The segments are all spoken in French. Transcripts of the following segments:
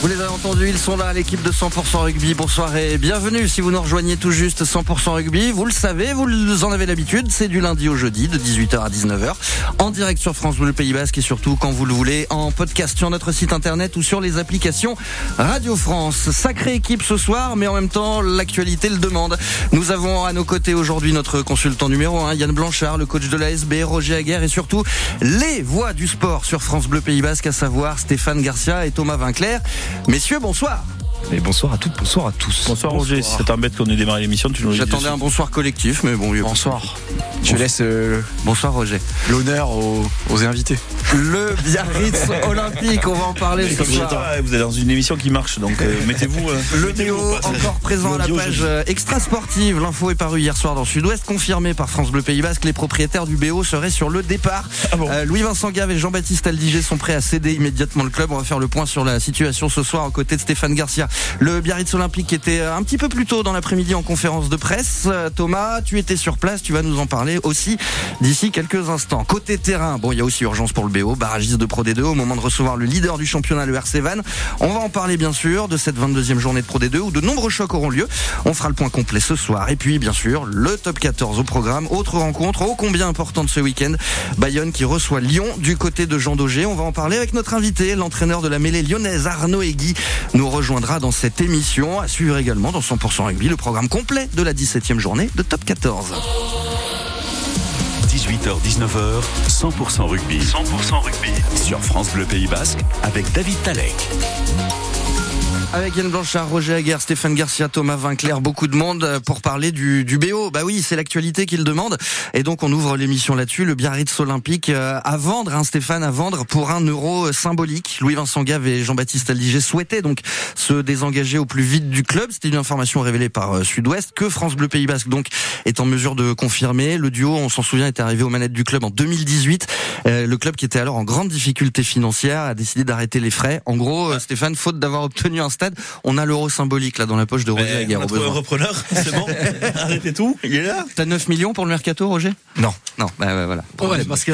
Vous les avez entendus, ils sont là, l'équipe de 100% rugby. Bonsoir et bienvenue. Si vous nous rejoignez tout juste 100% rugby, vous le savez, vous en avez l'habitude, c'est du lundi au jeudi de 18h à 19h en direct sur France Bleu Pays Basque et surtout quand vous le voulez en podcast sur notre site internet ou sur les applications Radio France. Sacrée équipe ce soir, mais en même temps l'actualité le demande. Nous avons à nos côtés aujourd'hui notre consultant numéro 1, Yann Blanchard, le coach de l'ASB, Roger Aguerre et surtout les voix du sport sur France Bleu Pays Basque, à savoir Stéphane Garcia et Thomas Vinclair. Messieurs, bonsoir. Et bonsoir à toutes, bonsoir à tous. Bonsoir, Roger, si ça t'embête qu'on ait démarré l'émission, tu nous J'attendais un bonsoir collectif, mais bon. Bonsoir. Je laisse euh, bonsoir Roger. L'honneur aux, invités. Le Biarritz Olympique, on va en parler ce soir. Vous êtes dans une émission qui marche, donc euh, mettez-vous. Euh, le déo encore présent à la page extra sportive. L'info est parue hier soir dans Sud-Ouest, confirmé par France Bleu Pays Basque. Les propriétaires du BO seraient sur le départ. Ah Louis-Vincent Gave et Jean-Baptiste Aldiger sont prêts à céder immédiatement le club. On va faire le point sur la situation ce soir aux côtés de Stéphane Garcia. Le Biarritz Olympique était un petit peu plus tôt dans l'après-midi en conférence de presse. Thomas, tu étais sur place, tu vas nous en parler aussi d'ici quelques instants. Côté terrain, bon, il y a aussi urgence pour le BO, barragiste de Pro D2 au moment de recevoir le leader du championnat, le RC Van. On va en parler bien sûr de cette 22e journée de Pro D2 où de nombreux chocs auront lieu. On fera le point complet ce soir. Et puis, bien sûr, le top 14 au programme. Autre rencontre, ô combien importante ce week-end. Bayonne qui reçoit Lyon du côté de Jean Daugé. On va en parler avec notre invité, l'entraîneur de la mêlée lyonnaise, Arnaud Egui, nous rejoindra dans cette émission. À suivre également dans 100% rugby le programme complet de la 17e journée de top 14. 18h-19h, 100% rugby. 100% rugby. Sur France Bleu Pays Basque avec David Talek. Avec Yann Blanchard, Roger Aguerre, Stéphane Garcia, Thomas Vinclair, beaucoup de monde euh, pour parler du, du BO. Bah oui, c'est l'actualité qu'il demande. Et donc on ouvre l'émission là-dessus. Le Biarritz Olympique euh, à vendre, hein, Stéphane, à vendre pour un euro euh, symbolique. Louis-Vincent Gave et Jean-Baptiste Aldiger souhaitaient donc se désengager au plus vite du club. C'était une information révélée par Sud-Ouest que France Bleu Pays Basque donc est en mesure de confirmer. Le duo, on s'en souvient, est arrivé aux manettes du club en 2018. le club qui était alors en grande difficulté financière a décidé d'arrêter les frais. En gros, Stéphane, faute d'avoir obtenu un on a l'euro symbolique là dans la poche de Roger Aguerre. On a un repreneur, c'est bon. Arrêtez tout, il est là. T'as 9 millions pour le mercato, Roger? Non, non. Bah, voilà. Ouais, parce que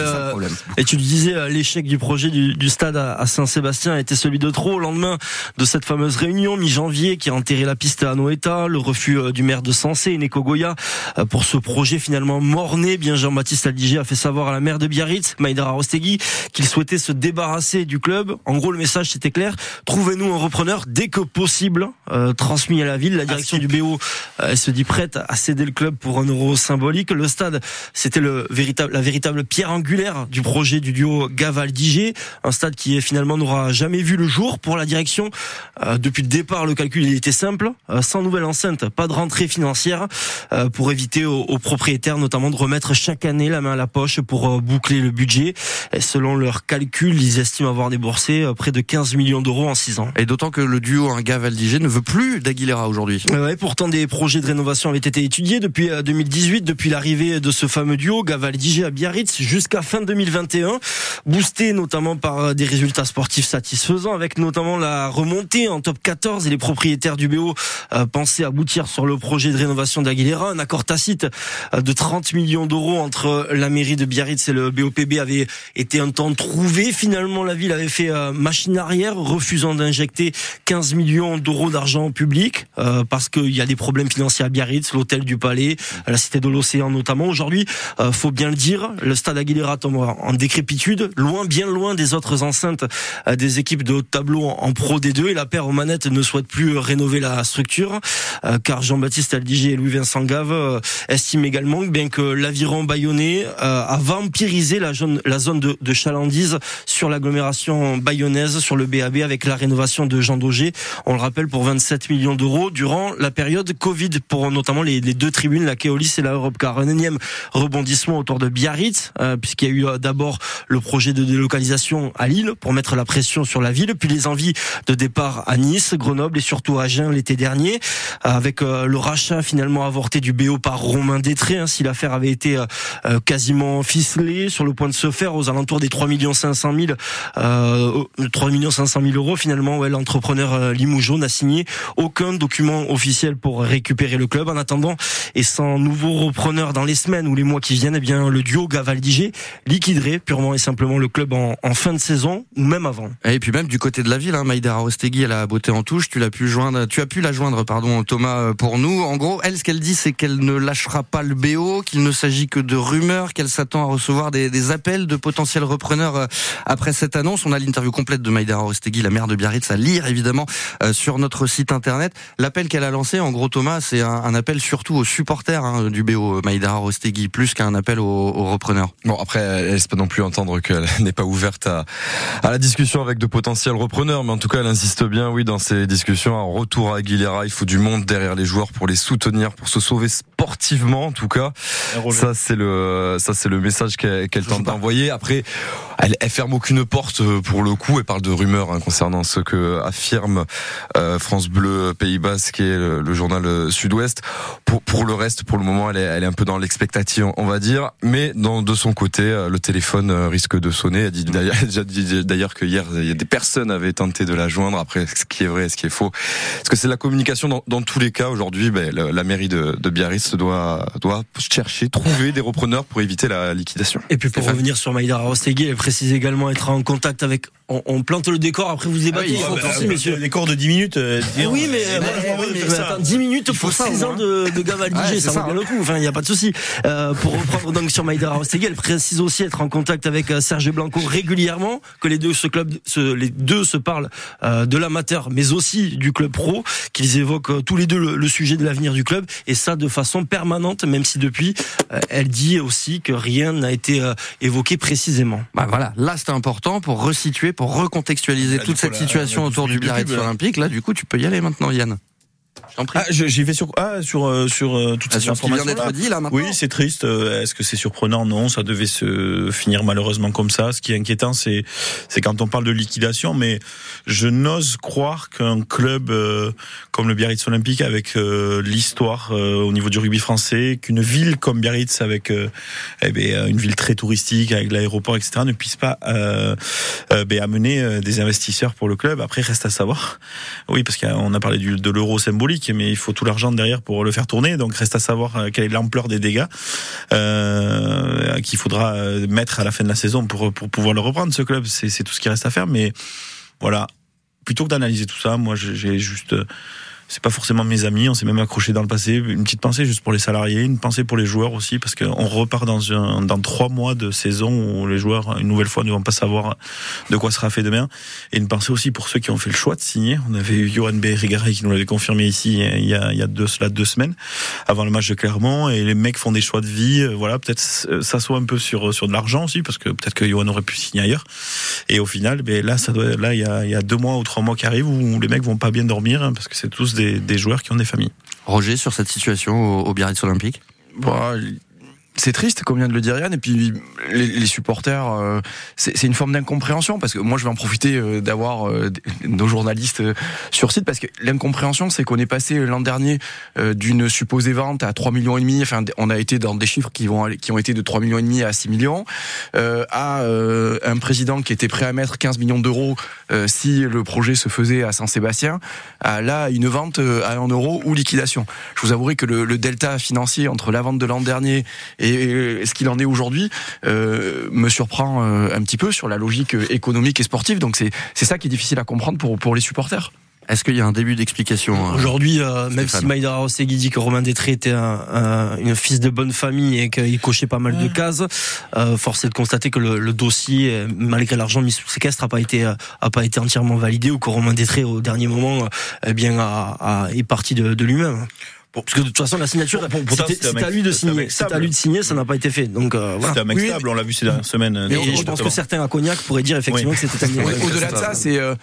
et tu le disais, euh, l'échec du projet du, stade à, Saint-Sébastien a été celui de trop au lendemain de cette fameuse réunion mi-janvier qui a enterré la piste à Noeta, le refus euh, du maire de Sensé, Neko Goya, euh, pour ce projet finalement mort-né. Bien Jean-Baptiste Aldiger a fait savoir à la maire de Biarritz, Maïdra Rostegui, qu'il souhaitait se débarrasser du club. En gros, le message c'était clair trouvez-nous un repreneur dès que possible, euh, transmis à la ville. La ah, direction du BO euh, se dit prête à céder le club pour un euro symbolique. Le stade, c'était le véritable, la véritable pierre angulaire du projet du duo Gaval-Digé, un stade qui finalement n'aura jamais vu le jour pour la direction. Euh, depuis le départ, le calcul il était simple, sans nouvelle enceinte, pas de rentrée financière, pour éviter aux, aux, propriétaires notamment de remettre chaque année la main à la poche pour boucler le budget. Et selon leurs calculs, ils estiment avoir déboursé près de 15 millions d'euros en 6 ans. Et d'autant que le duo un Valdigé ne veut plus d'Aguilera aujourd'hui. Pourtant des projets de rénovation avaient été étudiés depuis 2018, euh, depuis l'arrivée de ce fameux duo Gavaldigé à Biarritz jusqu'à fin 2021, boosté notamment par euh, des résultats sportifs satisfaisants, avec notamment la remontée en top 14 et les propriétaires du BO euh, pensaient aboutir sur le projet de rénovation d'Aguilera, un accord tacite de 30 millions d'euros entre la mairie de Biarritz et le BOPB avait été un temps trouvé. Finalement, la ville avait fait machine arrière, refusant d'injecter 15 millions d'euros d'argent public euh, parce qu'il y a des problèmes financiers à Biarritz, l'hôtel du Palais, la cité de l'Océan notamment. Aujourd'hui, euh, faut bien le dire, le stade Aguilera tombe en décrépitude, loin, bien loin des autres enceintes euh, des équipes de haut tableau en, Pro D2 et la paire aux manettes ne souhaite plus rénover la structure euh, car Jean-Baptiste Aldiger et Louis-Vincent Gave euh, estiment également bien que l'aviron bayonnais a vampirisé la zone, la zone de, de chalandise sur l'agglomération bayonnaise, sur le BAB avec la rénovation de Jean Daugé. On le rappelle, pour 27 millions d'euros durant la période Covid, pour notamment les, deux tribunes, la Keolis et la Europe Car. Un énième rebondissement autour de Biarritz, euh, puisqu'il y a eu euh, d'abord le projet de délocalisation à Lille pour mettre la pression sur la ville, puis les envies de départ à Nice, Grenoble et surtout à Agen l'été dernier, avec euh, le rachat finalement avorté du BO par Romain Détré, hein, si l'affaire avait été quasiment ficelée, sur le point de se faire aux alentours des 3 500 000, 3 500 000 euros finalement, ouais, l'entrepreneur Limoujon n'a signé aucun document officiel pour récupérer le club. En attendant, et sans nouveau repreneur dans les semaines ou les mois qui viennent, eh bien le duo Gavaldigé liquiderait purement et simplement le club en, fin de saison ou même avant. Et puis même du côté de la ville, hein, Maïda Rostegui, elle a beauté en touche. Tu l'as pu joindre, tu as pu la joindre, pardon, Thomas, pour nous. En gros, elle, ce qu'elle dit, c'est qu'elle ne lâchera pas le BO, qu'il ne s'agit que de rumeurs, qu'elle s'attend à recevoir des, appels de potentiels repreneurs euh, après cette annonce. On a l'interview complète de Maïda Rostegui, la maire de Biarritz, à lire évidemment euh, sur notre site internet. L'appel qu'elle a lancé, en gros, Thomas, c'est un, un, appel surtout aux supporters hein, du BO, Maïda Rostegui, plus qu'un appel aux, aux, repreneurs. Bon, après, elle laisse pas non plus entendre qu'elle n'est pas ouverte à, à la discussion avec de potentiels repreneurs, mais en tout cas, elle insiste bien, oui, dans ces discussions. Un retour à Aguilera, il faut du monde derrière les joueurs pour les soutenir, pour se sauver sportivement, en tout cas. Ça, c'est le, ça, c'est le message qu'elle tente d'envoyer. Après, elle, elle, ferme aucune porte euh, pour le coup. Elle parle de rumeurs hein, concernant ce que affirme euh, France Bleu Pays Basque et le, le journal euh, Sud-Ouest. Pour, pour, le reste, pour le moment, elle est, elle est un peu dans l'expectative, on va dire. Mais dans, de son côté, le téléphone risque de sonner. Elle dit d'ailleurs, dit d'ailleurs que hier, il y a des personnes avaient tenté de la joindre. Après, ce qui est vrai, ce qui est faux. Parce que c'est la communication dans, dans, tous les cas. Aujourd'hui, ben, la, la, mairie de, de Biarritz doit, doit chercher, trouver des repreneurs pour éviter la liquidation. Et puis pour Stéphane. revenir sur Maïda Rostegui, elle précise également être en contact avec. On, on plante le décor, après vous débattez. Ah oui, bah, bah, monsieur. Décor de 10 minutes. Euh, dire, oui, mais, euh, mais, mais attends, 10 minutes pour 6 ans de, de Gavaldigé, ouais, ça vaut bien le coup. Enfin, il n'y a pas de souci. Euh, pour reprendre donc sur Maïda Rostegui, elle précise aussi être en contact avec euh, Serge Blanco régulièrement, que les deux ce club, ce, les deux se parlent euh, de l'amateur, mais aussi du club pro, qu'ils évoquent euh, tous les deux le, le sujet de l'avenir du club, et ça de façon permanente, même si depuis, elle dit aussi que rien n'a été évoqué précisément. Bah voilà, là c'est important pour resituer, pour recontextualiser là, toute cette situation autour du Biarritz Là, du coup, tu peux y aller maintenant, Yann. Ah, j'y vais sur ah, sur euh, sur euh, toute ah, cette information vient d'être dit là maintenant. Oui, c'est triste. Euh, est-ce que c'est surprenant? Non, ça devait se finir malheureusement comme ça. Ce qui est inquiétant, c'est c'est quand on parle de liquidation, mais je n'ose croire qu'un club euh, comme le Biarritz Olympique, avec euh, l'histoire au niveau du rugby français, qu'une ville comme Biarritz, avec eh bien, une ville très touristique, avec l'aéroport, etc., ne puisse pas ben, amener des investisseurs pour le club. Après, reste à savoir. Oui, parce qu'on a parlé du, de l'euro symbolique mais il faut tout l'argent derrière pour le faire tourner. Donc reste à savoir euh, quelle est l'ampleur des dégâts euh, qu'il faudra euh, mettre à la fin de la saison pour, pour pouvoir le reprendre, ce club. C'est tout ce qui reste à faire. Mais voilà, plutôt que d'analyser tout ça, moi j'ai juste c'est pas forcément mes amis, on s'est même accroché dans le passé. Une petite pensée juste pour les salariés, une pensée pour les joueurs aussi, parce qu'on repart dans un, dans trois mois de saison où les joueurs, une nouvelle fois, ne vont pas savoir de quoi sera fait demain. Et une pensée aussi pour ceux qui ont fait le choix de signer. On avait eu Johan Berrigaray qui nous l'avait confirmé ici il y a, il y a deux, cela deux semaines, avant le match de Clermont. Et les mecs font des choix de vie. Voilà, peut-être ça soit un peu sur, sur de l'argent aussi, parce que peut-être que Johan aurait pu signer ailleurs. Et au final, ben là, ça doit, là, il y a, il y a deux mois ou trois mois qui arrivent où les mecs vont pas bien dormir, hein, parce que c'est tous des, des, joueurs qui ont des familles. Roger, sur cette situation au, au Biarritz Olympique? Bah, c'est triste, comme vient de le dire Yann, et puis les, les supporters, euh, c'est une forme d'incompréhension, parce que moi je vais en profiter euh, d'avoir euh, nos journalistes euh, sur site, parce que l'incompréhension, c'est qu'on est passé l'an dernier euh, d'une supposée vente à 3 millions et demi, enfin on a été dans des chiffres qui, vont aller, qui ont été de 3 millions et demi à 6 millions, à un président qui était prêt à mettre 15 millions d'euros si le projet se faisait à Saint-Sébastien, à là une vente à 1 euro ou liquidation. Je vous avouerai que le, le delta financier entre la vente de l'an dernier et et ce qu'il en est aujourd'hui euh, me surprend euh, un petit peu sur la logique économique et sportive. Donc c'est c'est ça qui est difficile à comprendre pour pour les supporters. Est-ce qu'il y a un début d'explication euh, Aujourd'hui, euh, même si Maïda Rosegui dit que Romain Détré était un, un, une fils de bonne famille et qu'il cochait pas mal ouais. de cases, euh, force est de constater que le, le dossier, malgré l'argent mis sous séquestre, a pas été a pas été entièrement validé ou que Romain Détré au dernier moment, eh bien, a, a, est parti de, de lui-même. Parce que de toute façon, la signature, c'est à lui de signer. C'est à lui de signer, ça n'a pas été fait. Donc euh, voilà. C'était un mec stable, on l'a vu ces dernières semaines. Et, et je pense que certains à Cognac pourraient dire effectivement oui. que c'était un Au-delà de ça, c'est euh,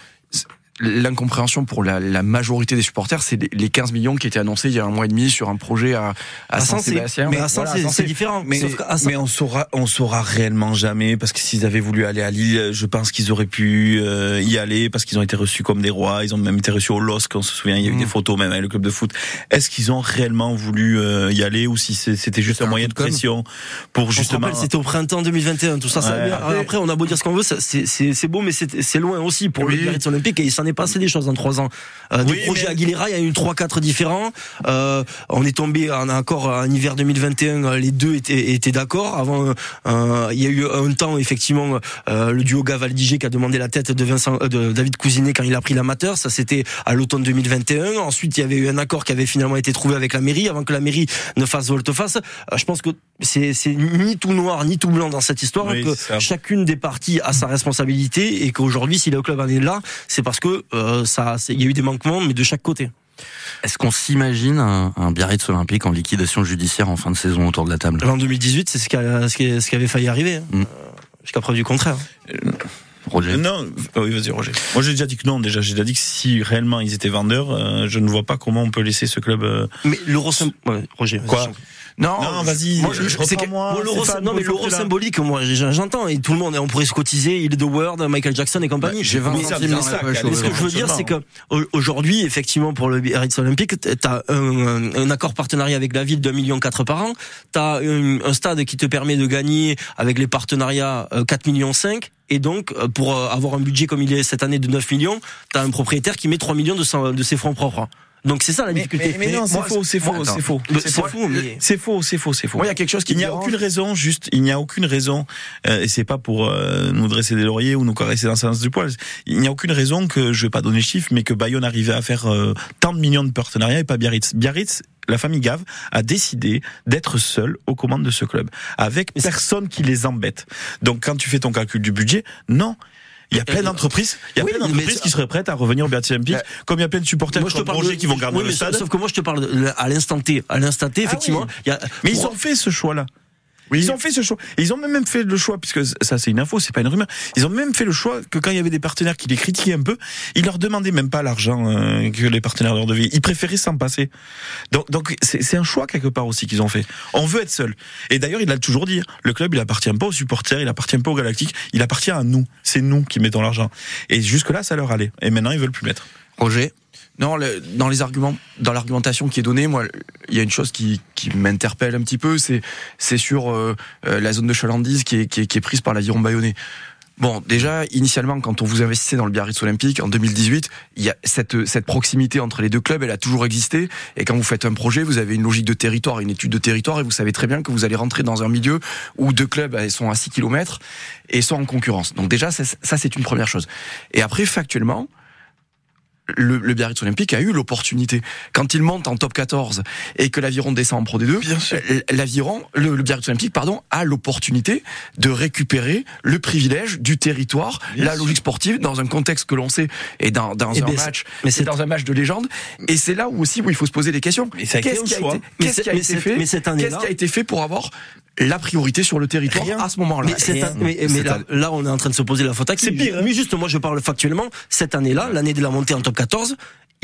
l'incompréhension pour la, la, majorité des supporters, c'est les 15 millions qui étaient annoncés il y a un mois et demi sur un projet à, à, à Saint-Sébastien. Mais à Saint, voilà, c'est différent. Mais, mais, on saura, on saura réellement jamais parce que s'ils avaient voulu aller à Lille, je pense qu'ils auraient pu euh, y aller parce qu'ils ont été reçus comme des rois. Ils ont même été reçus au LOSC, on se souvient, il y a eu mmh. des photos même avec le club de foot. Est-ce qu'ils ont réellement voulu euh, y aller ou si c'était juste un moyen de pression pour justement. C'était au printemps 2021, tout ça. Ouais. ça après, on a beau dire ce qu'on veut, c'est beau, mais c'est loin aussi pour oui. le Biarritz Olympique et ils s'en est passé des choses en trois ans. Euh, des projets Aguilera, il y a eu trois, quatre différents. Euh, on est tombé en accord en hiver 2021. Les deux étaient, étaient d'accord. Avant, euh, il y a eu un temps effectivement euh, le duo Gavaldigé qui a demandé la tête de Vincent, euh, de David Cousinet quand il a pris l'amateur. Ça c'était à l'automne 2021. Ensuite, il y avait eu un accord qui avait finalement été trouvé avec la mairie avant que la mairie ne fasse volte-face. Euh, je pense que c'est ni tout noir ni tout blanc dans cette histoire. que chacune des parties a sa responsabilité et qu'aujourd'hui, si le club en est là, c'est parce que euh, ça, il y a eu des manquements, mais de chaque côté. Est-ce qu'on s'imagine un, un, Biarritz olympique en liquidation judiciaire en fin de saison autour de la table? En 2018, c'est ce qui, ce qui avait failli arriver. Hein. Mm. Jusqu'à preuve du contraire. Euh, Roger. Non, oui, vas-y, Roger. Moi, j'ai déjà dit que non, déjà. J'ai déjà dit que si réellement ils étaient vendeurs, euh, je ne vois pas comment on peut laisser ce club. Euh... Mais l'euro, ouais, Roger. Quoi non, non vas-y. Moi, je, je que, moi, non, mais l'euro symbolique, moi, j'entends. Et tout le monde, on pourrait se cotiser, il de Word, Michael Jackson et compagnie. Bah, J'ai 20 centimes Ce que je veux dire, c'est que aujourd'hui, effectivement, pour le Biarritz Olympique, t'as un, un accord partenariat avec la ville d'un million quatre par an. T'as un, un stade qui te permet de gagner avec les partenariats 4 euh, millions 5 et donc, euh, pour euh, avoir un budget comme il est cette année de 9 millions, tu as un propriétaire qui met 3 millions de, de ses fonds propres. Donc c'est ça la difficulté. Mais, non, c'est faux, c'est faux, c'est faux. C'est faux, c'est faux, c'est faux, c'est faux. Moi, il y a quelque chose qui. Il n'y a aucune raison, juste, il n'y a aucune raison, euh, et c'est pas pour euh, nous dresser des lauriers ou nous caresser dans le sens du poil. Il n'y a aucune raison que je vais pas donner le chiffre, mais que Bayonne arrivait à faire euh, tant de millions de partenariats et pas Biarritz. Biarritz la famille Gave a décidé d'être seule aux commandes de ce club, avec personne qui les embête. Donc quand tu fais ton calcul du budget, non, il y a plein d'entreprises, il y a plein d'entreprises qui seraient prêtes à revenir au Biarritz Olympique, comme il y a plein de supporters moi, Roger qui vont garder oui, le stade. Sauf que moi je te parle à l'instant T, à l'instant T, ah effectivement. il y a, mais ils ont fait ce choix-là. Ils ont fait ce choix. ils ont même fait le choix, puisque ça c'est une info, c'est pas une rumeur. Ils ont même fait le choix que quand il y avait des partenaires qui les critiquaient un peu, ils leur demandaient même pas l'argent euh, que les partenaires leur devaient. Ils préféraient s'en passer. Donc, donc c'est un choix quelque part aussi qu'ils ont fait. On veut être seul. Et d'ailleurs, il a toujours dit, le club il appartient pas aux supporters, il appartient pas aux Galactiques, il appartient à nous. C'est nous qui mettons l'argent. Et jusque là, ça leur allait. Et maintenant, ils veulent plus mettre. Roger. Non, dans les arguments, dans l'argumentation qui est donnée, moi, il y a une chose qui, qui m'interpelle un petit peu, c'est c'est sur euh, euh, la zone de chalandise qui est, qui est, qui est prise par l'aviron bayonnais. Bon, déjà, initialement, quand on vous investissait dans le Biarritz Olympique en 2018, il y a cette, cette proximité entre les deux clubs, elle a toujours existé. Et quand vous faites un projet, vous avez une logique de territoire, une étude de territoire, et vous savez très bien que vous allez rentrer dans un milieu où deux clubs sont à 6 km et sont en concurrence. Donc déjà, ça, c'est une première chose. Et après, factuellement, le, le, Biarritz Olympique a eu l'opportunité. Quand il monte en top 14 et que l'aviron descend en Pro D2, euh, l'aviron, le, le, Biarritz Olympique, pardon, a l'opportunité de récupérer le privilège du territoire, la logique sportive dans un contexte que l'on sait et dans, dans un match, mais c'est dans un match de légende. Et c'est là où aussi où il faut se poser des questions. Qu'est-ce qui a été, qu'est-ce qui a été fait Qu'est-ce qui a été fait pour avoir la priorité sur le territoire à ce moment-là. Mais, mais, là, on est en train de se poser la faute à qui C'est pire. Mais juste, moi, je parle factuellement. Cette année-là, l'année de la montée en top 14,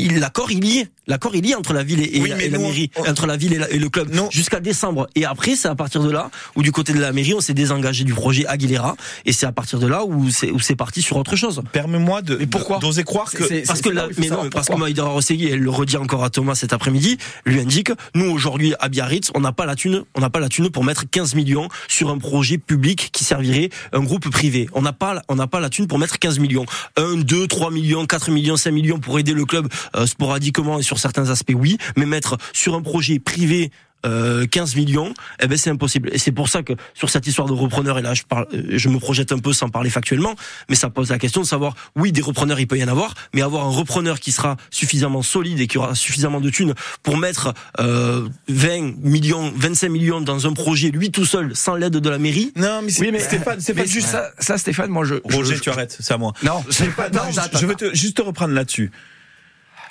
l'accord il y est. L'accord il y est entre la ville et, la, mairie, entre la ville et, le club, jusqu'à décembre. Et après, c'est à partir de là où du côté de la mairie, on s'est désengagé du projet Aguilera, et c'est à partir de là où c'est où c'est parti sur autre chose. Permets-moi de. Mais pourquoi D'oser croire que parce que mais non, parce que Maïdara elle le redit encore à Thomas cet après-midi, lui indique, nous aujourd'hui à Biarritz, on n'a pas la thune, on n'a pas la thune pour mettre 15 millions sur un projet public qui servirait un groupe privé. On n'a pas, on n'a pas la thune pour mettre 15 millions. 1, 2, 3 millions, 4 millions, 5 millions pour aider le club euh, sporadiquement et sur certains aspects, oui, mais mettre sur un projet privé euh, 15 millions, eh ben c'est impossible. Et c'est pour ça que sur cette histoire de repreneur, et là je parle, je me projette un peu sans parler factuellement, mais ça pose la question de savoir, oui, des repreneurs il peut y en avoir, mais avoir un repreneur qui sera suffisamment solide et qui aura suffisamment de thunes pour mettre euh, 20 millions, 25 millions dans un projet, lui tout seul, sans l'aide de la mairie. Non, mais, oui, mais Stéphane, c'est pas juste ça, ça, Stéphane, moi je. Roger, tu arrêtes, c'est à moi. Non, c'est pas. Non, je, veux te, juste te reprendre là-dessus.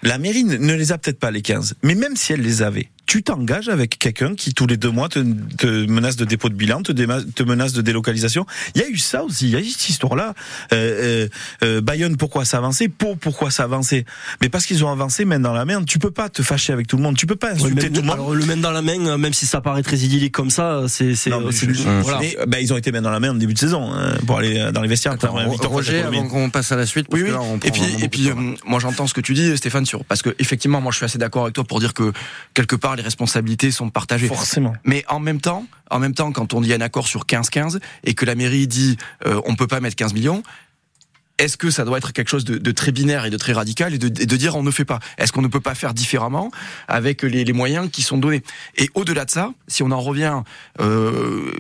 La mairie ne les a peut-être pas les 15, mais même si elle les avait, tu t'engages avec quelqu'un qui tous les deux mois te, te, menace de dépôt de bilan, te, te, menace de délocalisation? Il y a eu ça aussi, il y a eu cette histoire-là. Euh, euh, euh Bayonne, pourquoi ça avançait Pau, pourquoi ça avançait Mais parce qu'ils ont avancé main dans la main. Tu peux pas te fâcher avec tout le monde. Tu peux pas insulter tout le monde. Alors le main dans la main, même si ça paraît très idyllique comme ça, c'est c'est voilà. bah, ils ont été main dans la main en début de saison hein, pour aller dans les vestiaires. Attends, Roger, avant qu'on passe à la suite. Oui, oui. et puis et puis moi j'entends ce que tu dis, Stéphane, sur parce que effectivement, moi je suis assez d'accord avec toi pour dire que quelque part les responsabilités sont partagées. Forcément. Mais en même temps, en même temps, quand on dit un accord sur 15-15 et que la mairie dit euh, on peut pas mettre 15 millions, est-ce que ça doit être quelque chose de, très binaire et de très radical et de, dire on ne fait pas? Est-ce qu'on ne peut pas faire différemment avec les, moyens qui sont donnés? Et au-delà de ça, si on en revient euh,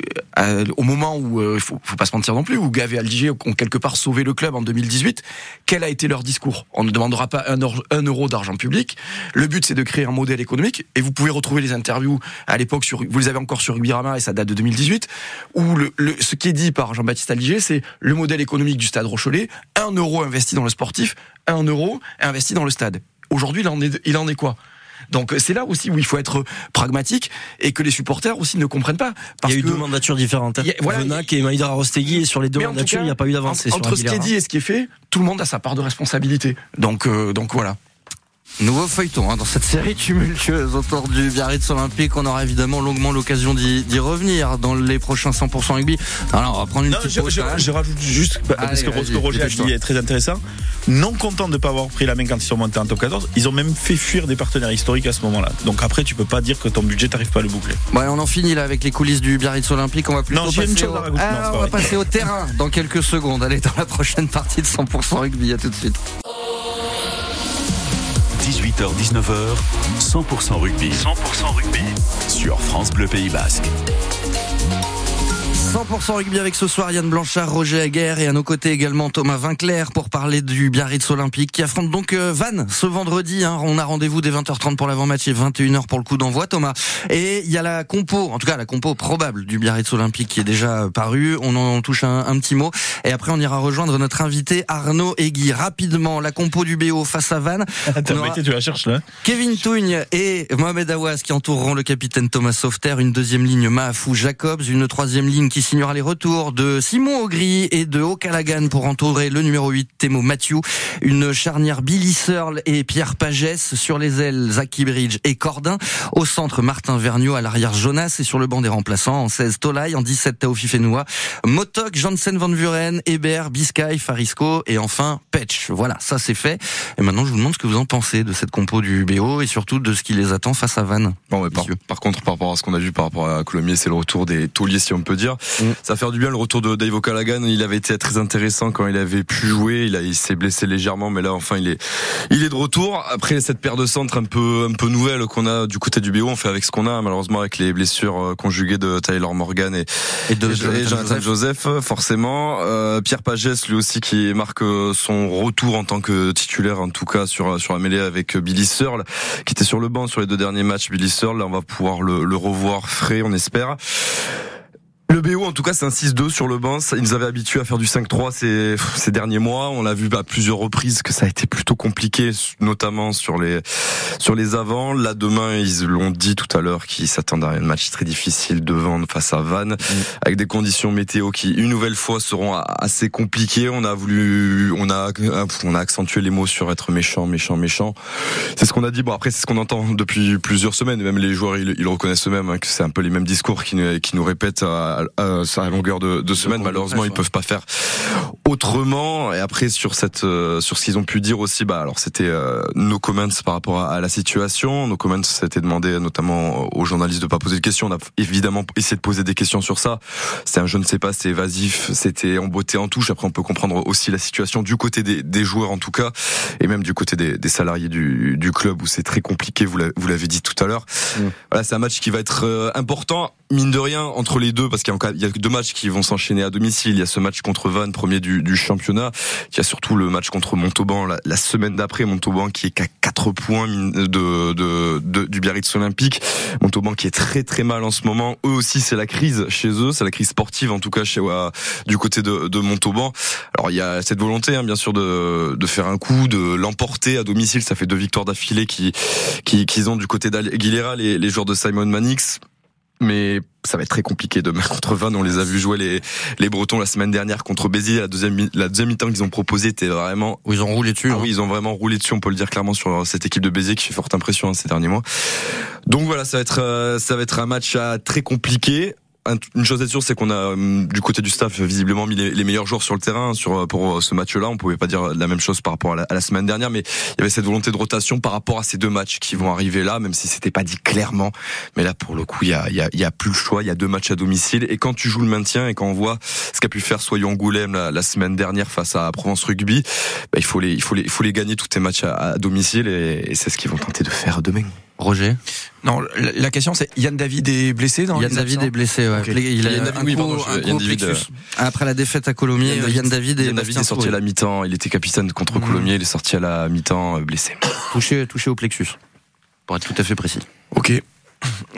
au moment où il faut, faut pas se mentir non plus, où Gav et Aldiger ont quelque part sauvé le club en 2018, quel a été leur discours? On ne demandera pas un, euro d'argent public. Le but c'est de créer un modèle économique. Et vous pouvez retrouver les interviews à l'époque sur, vous les avez encore sur Ubirama et ça date de 2018, où ce qui est dit par Jean-Baptiste Aldiger, c'est le modèle économique du Stade Rochelet, un euro investi dans le sportif, un euro investi dans le stade. Aujourd'hui, il en est, il en est quoi? Donc c'est là aussi où il faut être pragmatique et que les supporters aussi ne comprennent pas. Parce il y a eu deux mandatures différentes. Hein. Il y a, voilà, Venac et Maïdra Rostegui et sur les deux mandatures, il n'y a pas eu d'avancée. Entre ce qui est dit et ce qui est fait, tout le monde a sa part de responsabilité. Donc, euh, donc voilà. Nouveau feuilleton hein, dans cette série tumultueuse autour du Biarritz Olympique. On aura évidemment longuement l'occasion d'y revenir dans les prochains 100% rugby. Alors, on va prendre une non, petite je, je, je, rajoute juste, bah, parce que ce que Roger a dit est très intéressant. Non content de ne pas avoir pris la main quand ils sont montés en top 14, ils ont même fait fuir des partenaires historiques à ce moment-là. Donc après, tu peux pas dire que ton budget t'arrive pas à le boucler. Ouais, on en finit là avec les coulisses du Biarritz Olympique. On va plutôt non, passer, au... Ah, on va passer au terrain dans quelques secondes. Allez, dans la prochaine partie de 100% rugby. À tout de suite. 18h-19h, 100% rugby. 100% rugby. Sur France Bleu Pays Basque. 100% rugby avec ce soir Yann Blanchard, Roger Aguerre et à nos côtés également Thomas Vinclair pour parler du Biarritz Olympique qui affronte donc euh, Vannes ce vendredi. Hein. On a rendez-vous dès 20h30 pour l'avant-match et 21h pour le coup d'envoi Thomas. Et il y a la compo, en tout cas la compo probable du Biarritz Olympique qui est déjà parue. On en touche un, un petit mot et après on ira rejoindre notre invité Arnaud Egui. Rapidement, la compo du BO face à Vannes. Attends, tu la cherches là Kevin Tougne et Mohamed Awas qui entoureront le capitaine Thomas Sauveter. Une deuxième ligne Mahafou Jacobs, une troisième ligne qui signera les retours de Simon Augry et de O'Callaghan pour entourer le numéro 8, Temo Mathieu. Une charnière Billy Searle et Pierre Pagès sur les ailes, Zaki Bridge et Cordin. Au centre, Martin Vergniaud, à l'arrière, Jonas et sur le banc des remplaçants, en 16, Tolai, en 17, Taofi Fenoua, Motok, Janssen Van Vuren, Hébert, Biscay, Farisco et enfin Petch. Voilà, ça c'est fait. Et maintenant, je vous demande ce que vous en pensez de cette compo du BO et surtout de ce qui les attend face à Vannes. Bon, par, par, contre, par rapport à ce qu'on a vu par rapport à Colomiers, c'est le retour des tauliers, si on peut dire. Mm ça va faire du bien le retour de Dave O'Callaghan. Il avait été très intéressant quand il avait pu jouer. Il, a, il s'est blessé légèrement, mais là enfin il est, il est de retour. Après cette paire de centres un peu, un peu nouvelle qu'on a du côté du BO, on fait avec ce qu'on a malheureusement avec les blessures euh, conjuguées de Tyler Morgan et, et de Jonathan, Joseph. forcément. Euh, Pierre Pagès lui aussi qui marque euh, son retour en tant que titulaire en tout cas sur sur la mêlée avec Billy Searle qui était sur le banc sur les deux derniers matchs. Billy Searle, là on va pouvoir le, le revoir frais, on espère. Le BO, en tout cas, c'est un 6-2 sur le banc. Il nous avait habitué à faire du 5-3 ces, ces derniers mois. On l'a vu à plusieurs reprises que ça a été plutôt compliqué, notamment sur les, sur les avants. Là, demain, ils l'ont dit tout à l'heure qu'ils s'attendent à un match très difficile devant face à Vannes, mm. avec des conditions météo qui, une nouvelle fois, seront assez compliquées. On a voulu, on a, on a accentué les mots sur être méchant, méchant, méchant. C'est ce qu'on a dit. Bon, après, c'est ce qu'on entend depuis plusieurs semaines. Même les joueurs, ils, ils reconnaissent eux-mêmes hein, que c'est un peu les mêmes discours qui, qui nous répètent à, à, à longueur de, de semaine. Malheureusement, ils peuvent pas faire autrement. Et après, sur cette, euh, sur ce qu'ils ont pu dire aussi, bah alors c'était euh, nos comments par rapport à, la situation. Nos comments, c'était demandé notamment aux journalistes de pas poser de questions. On a évidemment essayé de poser des questions sur ça. C'est un je ne sais pas, c'est évasif, c'était en beauté en touche. Après, on peut comprendre aussi la situation du côté des, des joueurs en tout cas, et même du côté des, des salariés du, du club où c'est très compliqué. Vous l'avez dit tout à l'heure. Mm. Voilà, c'est un match qui va être euh, important mine de rien entre les deux parce qu'il y a deux matchs qui vont s'enchaîner à domicile. Il y a ce match contre Vannes, premier du, du championnat. Il y a surtout le match contre Montauban la, la semaine d'après. Montauban qui est qu'à 4 points de, de, de, du Biarritz Olympique. Montauban qui est très très mal en ce moment. Eux aussi, c'est la crise chez eux. C'est la crise sportive en tout cas chez du côté de, de Montauban. Alors il y a cette volonté hein, bien sûr de, de faire un coup, de l'emporter à domicile. Ça fait deux victoires d'affilée qui qu'ils qui, ont du côté d'Aguilera les, les joueurs de Simon Manix mais ça va être très compliqué demain contre Vannes. On les a vu jouer les, les Bretons la semaine dernière contre Béziers. La deuxième, la deuxième mi-temps qu'ils ont proposé était vraiment. ils ont roulé dessus. Ah, Oui, hein. ils ont vraiment roulé dessus. On peut le dire clairement sur cette équipe de Béziers qui fait forte impression hein, ces derniers mois. Donc voilà, ça va être, euh, ça va être un match très compliqué une chose est sûre, c'est qu'on a du côté du staff visiblement mis les, meilleurs joueurs sur le terrain sur pour ce match-là. On pouvait pas dire la même chose par rapport à la, semaine dernière, mais il y avait cette volonté de rotation par rapport à ces deux matchs qui vont arriver là, même si c'était pas dit clairement. Mais là, pour le coup, il y a, y, a, y a plus le choix. Il y a deux matchs à domicile, et quand tu joues le maintien et quand on voit ce qu'a pu faire Soyons Angoulême la, semaine dernière face à Provence Rugby, bah, il faut les, il faut les, il faut les gagner tous tes matchs à, domicile, et, c'est ce qu'ils vont tenter de faire demain. Roger Non, la, question c'est Yann David est blessé dans Yann David est blessé, ouais. Il a Yann David, oui, euh, Après la défaite à Colomiers, Yann David, Yann David, est, sorti à la mi-temps. Il était capitaine contre mmh. Colomiers, il est sorti à la mi-temps euh, blessé. Touché, touché au plexus, pour être tout à fait précis. Ok.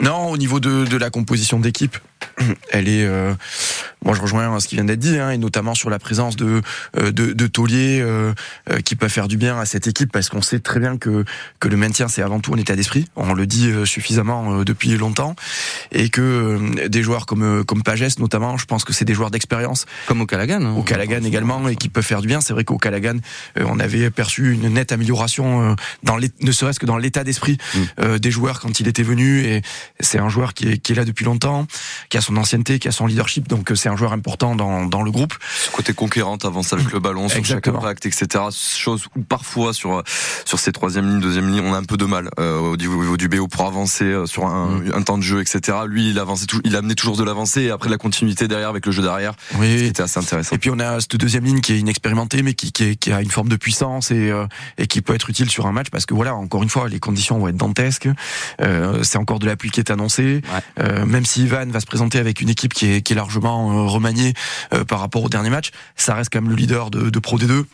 Non, au niveau de, de la composition d'équipe, elle est. Euh, moi, je rejoins ce qui vient d'être dit, hein, et notamment sur la présence de euh, de, de tauliers euh, qui peuvent faire du bien à cette équipe, parce qu'on sait très bien que que le maintien c'est avant tout un état d'esprit. On le dit suffisamment depuis longtemps, et que des joueurs comme comme Pages notamment, je pense que c'est des joueurs d'expérience. Comme au Calagan. Hein, au Calagan également, et qui peuvent faire du bien. C'est vrai qu'au Calagan, on avait perçu une nette amélioration dans les, ne serait-ce que dans l'état d'esprit mm. des joueurs quand il était venu, et c'est un joueur qui est qui est là depuis longtemps, qui a son ancienneté, qui a son leadership, donc euh, c'est un joueur important dans, dans le groupe. Ce côté conquérant, avance avec le ballon sur chaque impact, etc. Chose où parfois sur sur ces troisième ligne, deuxième ligne, on a un peu de mal euh, au niveau du BO pour avancer euh, sur un, mm. un, temps de jeu, etc. Lui, il avançait, tout, il amenait toujours de l'avancée et après la continuité derrière avec le jeu derrière, oui. c'était assez intéressant. Et puis on a cette deuxième ligne qui est inexpérimentée, mais qui, qui, qui a une forme de puissance et et qui peut être utile sur un match parce que voilà, encore une fois, les conditions vont être dantesques. Euh, c'est encore de la pluie qui est annoncée. Euh, même si Ivan va se présenter avec une équipe qui est, qui est largement euh, remaniée euh, par rapport au dernier match, ça reste quand même le leader de, de Pro D2.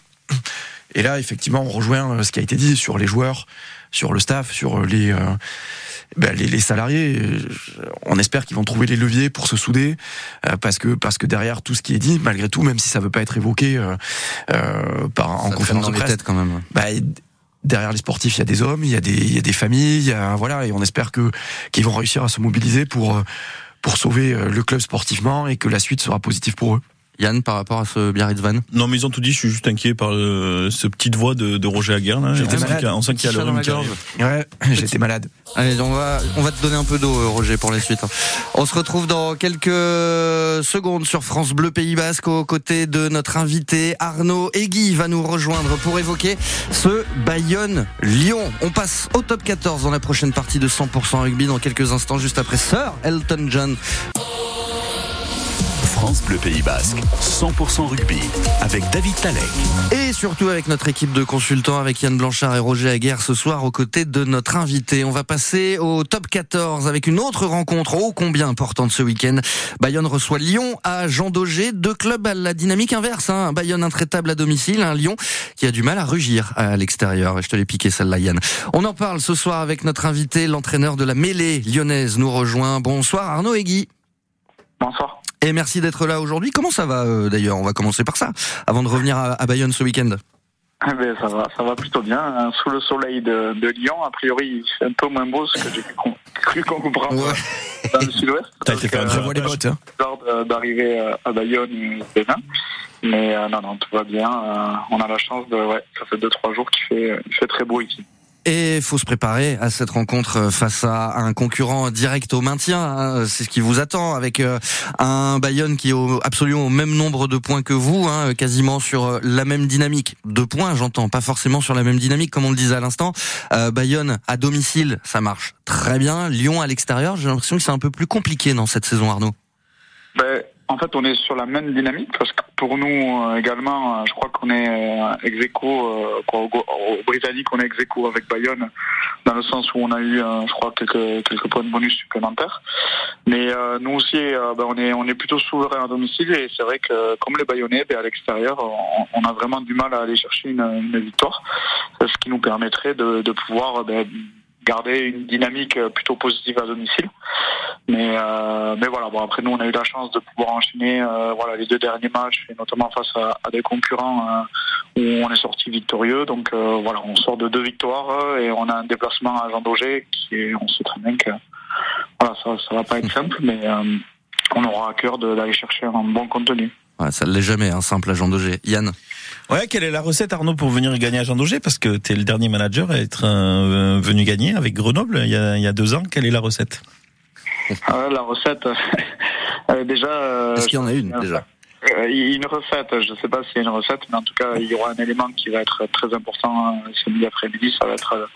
Et là, effectivement, on rejoint ce qui a été dit sur les joueurs, sur le staff, sur les, ben, les, les, salariés. On espère qu'ils vont trouver les leviers pour se souder, parce que parce que derrière tout ce qui est dit, malgré tout, même si ça veut pas être évoqué euh, par en conférence de presse, quand même. Bah, derrière les sportifs, il y a des hommes, il y a des, il y a des familles, il y a, voilà, et on espère que qu'ils vont réussir à se mobiliser pour pour sauver euh, le club sportivement et que la suite sera positive pour eux. Yann, par rapport à ce Biarritz Van Non, mais ils ont tout dit. Je suis juste inquiet par le, ce petite voix de, de Roger Aguerre. J'étais malade. On sent qu'il y a le rhume Ouais, j'étais malade. Allez, on va, on va te donner un peu d'eau, euh, Roger, pour la suite. Hein. On se retrouve dans quelques secondes sur France Bleu Pays Basque aux côtés de notre invité Arnaud Egui va nous rejoindre pour évoquer ce Bayonne-Lyon. On passe au top 14 dans la prochaine partie de 100% rugby dans quelques instants, juste après Sir Elton John. France Bleu Pays Basque, 100% rugby, avec David Talek. Et surtout avec notre équipe de consultants, avec Yann Blanchard et Roger Aguerre ce soir aux côtés de notre invité. On va passer au top 14 avec une autre rencontre ô combien importante ce week-end. Bayonne reçoit Lyon à Jean Daugé, deux clubs à la dynamique inverse. Hein. Bayonne intraitable à domicile, un Lyon qui a du mal à rugir à l'extérieur. Je te l'ai piqué celle-là Yann. On en parle ce soir avec notre invité, l'entraîneur de la mêlée lyonnaise nous rejoint. Bonsoir Arnaud Egui. Bonsoir. Et merci d'être là aujourd'hui. Comment ça va euh, d'ailleurs? On va commencer par ça, avant de revenir à, Bayonne ce week-end. Eh ben, ça va, ça va plutôt bien. Hein. Sous le soleil de, Lyon, a priori, c'est un peu moins beau ce que j'ai cru qu'on comprend dans le sud-ouest. T'as été fait un les bottes. Hein. d'arriver euh, à Bayonne demain. Mais euh, non, non, tout va bien. on a la chance de, ouais, ça fait deux trois jours qu'il fait, il fait très beau ici. Et faut se préparer à cette rencontre face à un concurrent direct au maintien. Hein. C'est ce qui vous attend avec euh, un Bayonne qui est absolument au même nombre de points que vous, hein, quasiment sur euh, la même dynamique. Deux points, j'entends, pas forcément sur la même dynamique, comme on le disait à l'instant. Euh, Bayonne à domicile, ça marche très bien. Lyon à l'extérieur, j'ai l'impression que c'est un peu plus compliqué dans cette saison, Arnaud. Ben, en fait, on est sur la même dynamique parce que pour nous euh, également, euh, je crois qu'on est euh, ex aequo, au, Britannique, on est ex avec Bayonne dans le sens où on a eu, je crois, quelques quelques points de bonus supplémentaires. Mais nous aussi, ben, on est on est plutôt souverain à domicile et c'est vrai que comme les Bayonnais, ben, à l'extérieur, on, a vraiment du mal à aller chercher une, une victoire, ce qui nous permettrait de, de pouvoir ben, garder une dynamique euh, plutôt positive à domicile. Mais euh, mais voilà, bon après nous on a eu la chance de pouvoir enchaîner euh, voilà les deux derniers matchs et notamment face à, des concurrents où on est sorti victorieux. Donc voilà, on sort de deux victoires et on a un déplacement à Jean Daugé qui est on sait très bien que voilà ça ça va pas être simple, mais on aura à cœur d'aller chercher un bon contenu. Ouais, ça ne l'est jamais, un simple agent Daugé. Yann? Ouais, quelle est la recette Arnaud pour venir gagner à Jean Daugé Parce que tu es le dernier manager à être euh, venu gagner avec Grenoble il y, a, il y, a, deux ans. Quelle est la recette? Ah, La recette, Déjà. Est-ce qu'il y en a une déjà? une recette, je ne sais pas s'il y a une recette, mais en tout cas, il y aura un élément qui va être très important ce midi après-midi. Ça va être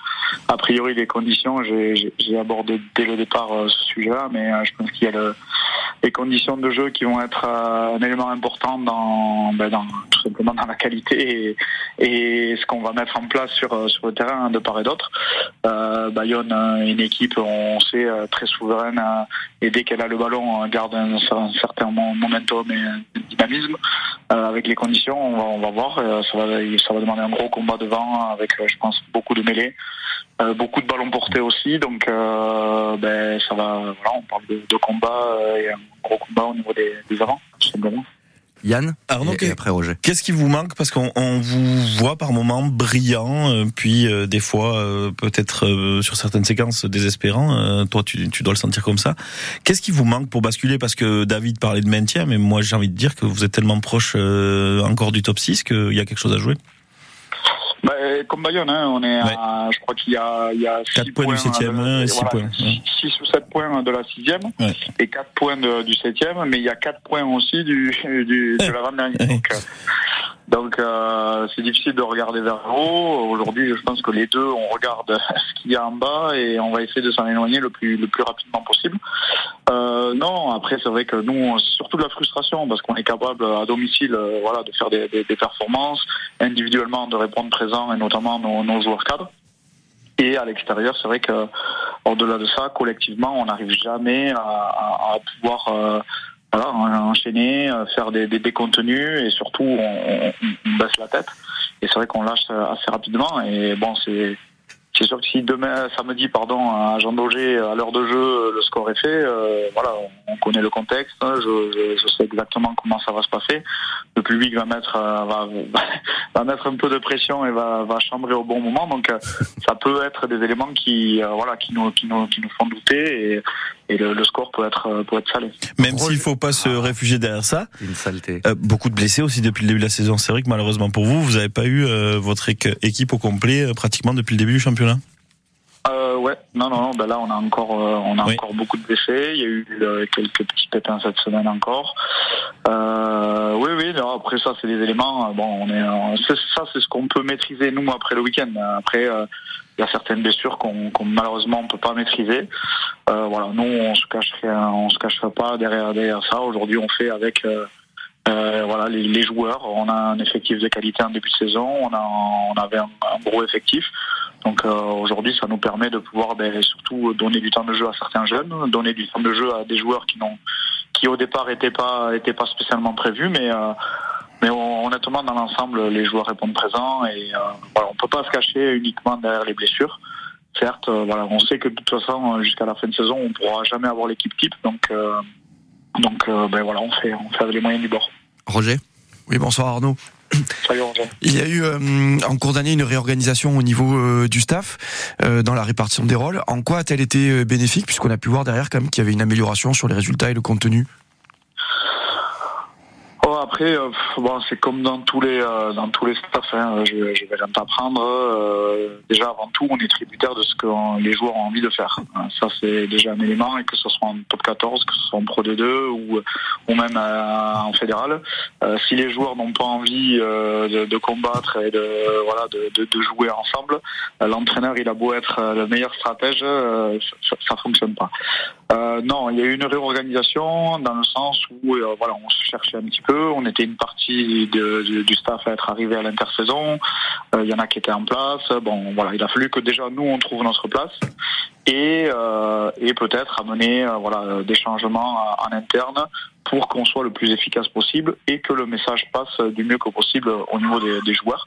a priori les conditions. J'ai abordé dès le départ ce sujet-là, mais je pense qu'il y a le, les conditions de jeu qui vont être euh, un élément important dans, ben dans simplement dans la qualité et, ce qu'on va mettre en place sur euh, sur le terrain de part et d'autre. Euh, Bayonne, une équipe, on sait euh, très souveraine et dès qu'elle a le ballon, garde un, certain momentum et un dynamisme. Euh, avec les conditions, on va, on va voir. ça va ça va demander un gros combat devant avec, je pense, beaucoup de mêlées. Euh, beaucoup de ballons portés aussi, donc euh, ben, ça va. On parle de, combat euh, et un gros combat au niveau des, des avants, tout simplement. Yann Arnaud, et, après Roger. Qu'est-ce qui vous manque? Parce qu'on vous voit par moments brillant, puis des fois peut-être sur certaines séquences désespérant. toi, tu, tu, dois le sentir comme ça. Qu'est-ce qui vous manque pour basculer? Parce que David parlait de maintien, mais moi j'ai envie de dire que vous êtes tellement proche encore du top 6 qu'il y a quelque chose à jouer. Bah, comme Bayonne, hein, on est Ouais. à, je crois qu'il y a, il y a 4 six points du euh, et voilà, points, ouais. 6 ou 7 points de la sixième Ouais. et 4 points de- du septième, mais il y a 4 points aussi du, du, de l'avant-dernier. Donc euh, c'est difficile de regarder vers le haut. Aujourd'hui, je pense que les deux, on regarde ce qu'il y a en bas et on va essayer de s'en éloigner le plus, le plus rapidement possible. Euh, non, après c'est vrai que nous, c'est surtout de la frustration parce qu'on est capable à domicile, euh, voilà, de faire des, des, des performances individuellement, de répondre présent et notamment nos, nos joueurs cadres. Et à l'extérieur, c'est vrai que au-delà de ça, collectivement, on n'arrive jamais à, à, à pouvoir euh, voilà, enchaîner, euh, faire des, des, des contenus et surtout on, baisse la tête. Et c'est vrai qu'on lâche assez rapidement. Et bon, c'est c'est sûr que si demain, samedi, pardon, à Jean Daugé, à l'heure de jeu, le score est fait, euh, voilà, on connaît le contexte, hein, je, sais exactement comment ça va se passer. Le public va mettre, euh, va, mettre un peu de pression et va, va chambrer au bon moment. Donc, ça peut être des éléments qui, voilà, qui nous, qui nous, qui nous font douter et le, le, score peut être, peut être salé. Même s'il faut pas se réfugier derrière ça. Une saleté. Euh, beaucoup de blessés aussi depuis le début de la saison. C'est vrai que malheureusement pour vous, vous n'avez pas eu euh, votre équipe au complet euh, pratiquement depuis le début du championnat. Euh, ouais, non, non, non. Ben là, on a encore, euh, on a oui. encore beaucoup de blessés. Il y a eu euh, quelques petits pépins cette semaine encore. Euh, oui, oui. Non, après ça, c'est des éléments. Bon, on est, ça, c'est ce qu'on peut maîtriser nous après le week-end. Après, il y a certaines blessures qu'on qu malheureusement on peut pas maîtriser. voilà, nous, on se cacherait, on se cacherait pas derrière derrière ça. Aujourd'hui, on fait avec. Euh, voilà les, les, joueurs. On a un effectif de qualité en début de saison. On, a, on avait un, gros effectif. Donc euh, aujourd'hui, ça nous permet de pouvoir ben, surtout donner du temps de jeu à certains jeunes, donner du temps de jeu à des joueurs qui n'ont, qui au départ étaient pas, étaient pas spécialement prévus, mais euh, honnêtement dans l'ensemble, les joueurs répondent présents et euh, voilà, on peut pas se cacher uniquement derrière les blessures. Certes, euh, voilà, on sait que de toute façon, jusqu'à la fin de saison, on pourra jamais avoir l'équipe type, donc euh, donc ben voilà, on fait, on fait avec les moyens du bord. Roger? Oui, bonsoir Arnaud. Salut, Roger. Il y a eu euh, en cours d'année une réorganisation au niveau euh, du staff euh, dans la répartition des rôles. En quoi a-t-elle été bénéfique puisqu'on a pu voir derrière quand même qu'il y avait une amélioration sur les résultats et le contenu? Après, euh, c'est comme dans tous les euh, dans tous les staffs. Hein, je, vais rien t'apprendre. Euh, déjà, avant tout, on est tributaire de ce que les joueurs ont envie de faire. Ça, c'est déjà un élément, et que ce soit en top 14, que ce soit en Pro D2 ou ou même en fédéral. si les joueurs n'ont pas envie de, combattre et de voilà de, de jouer ensemble, l'entraîneur, il a beau être le meilleur stratège, ça, ça fonctionne pas. Non, il y a eu une réorganisation dans le sens où voilà, on se cherchait un petit peu on était une partie du staff à être arrivé à l'intersaison. Il euh, y en a qui étaient en place. Bon, voilà, il a fallu que déjà nous on trouve notre place et, euh, et peut-être amener euh, voilà des changements en interne pour qu'on soit le plus efficace possible et que le message passe du mieux que possible au niveau des, des joueurs.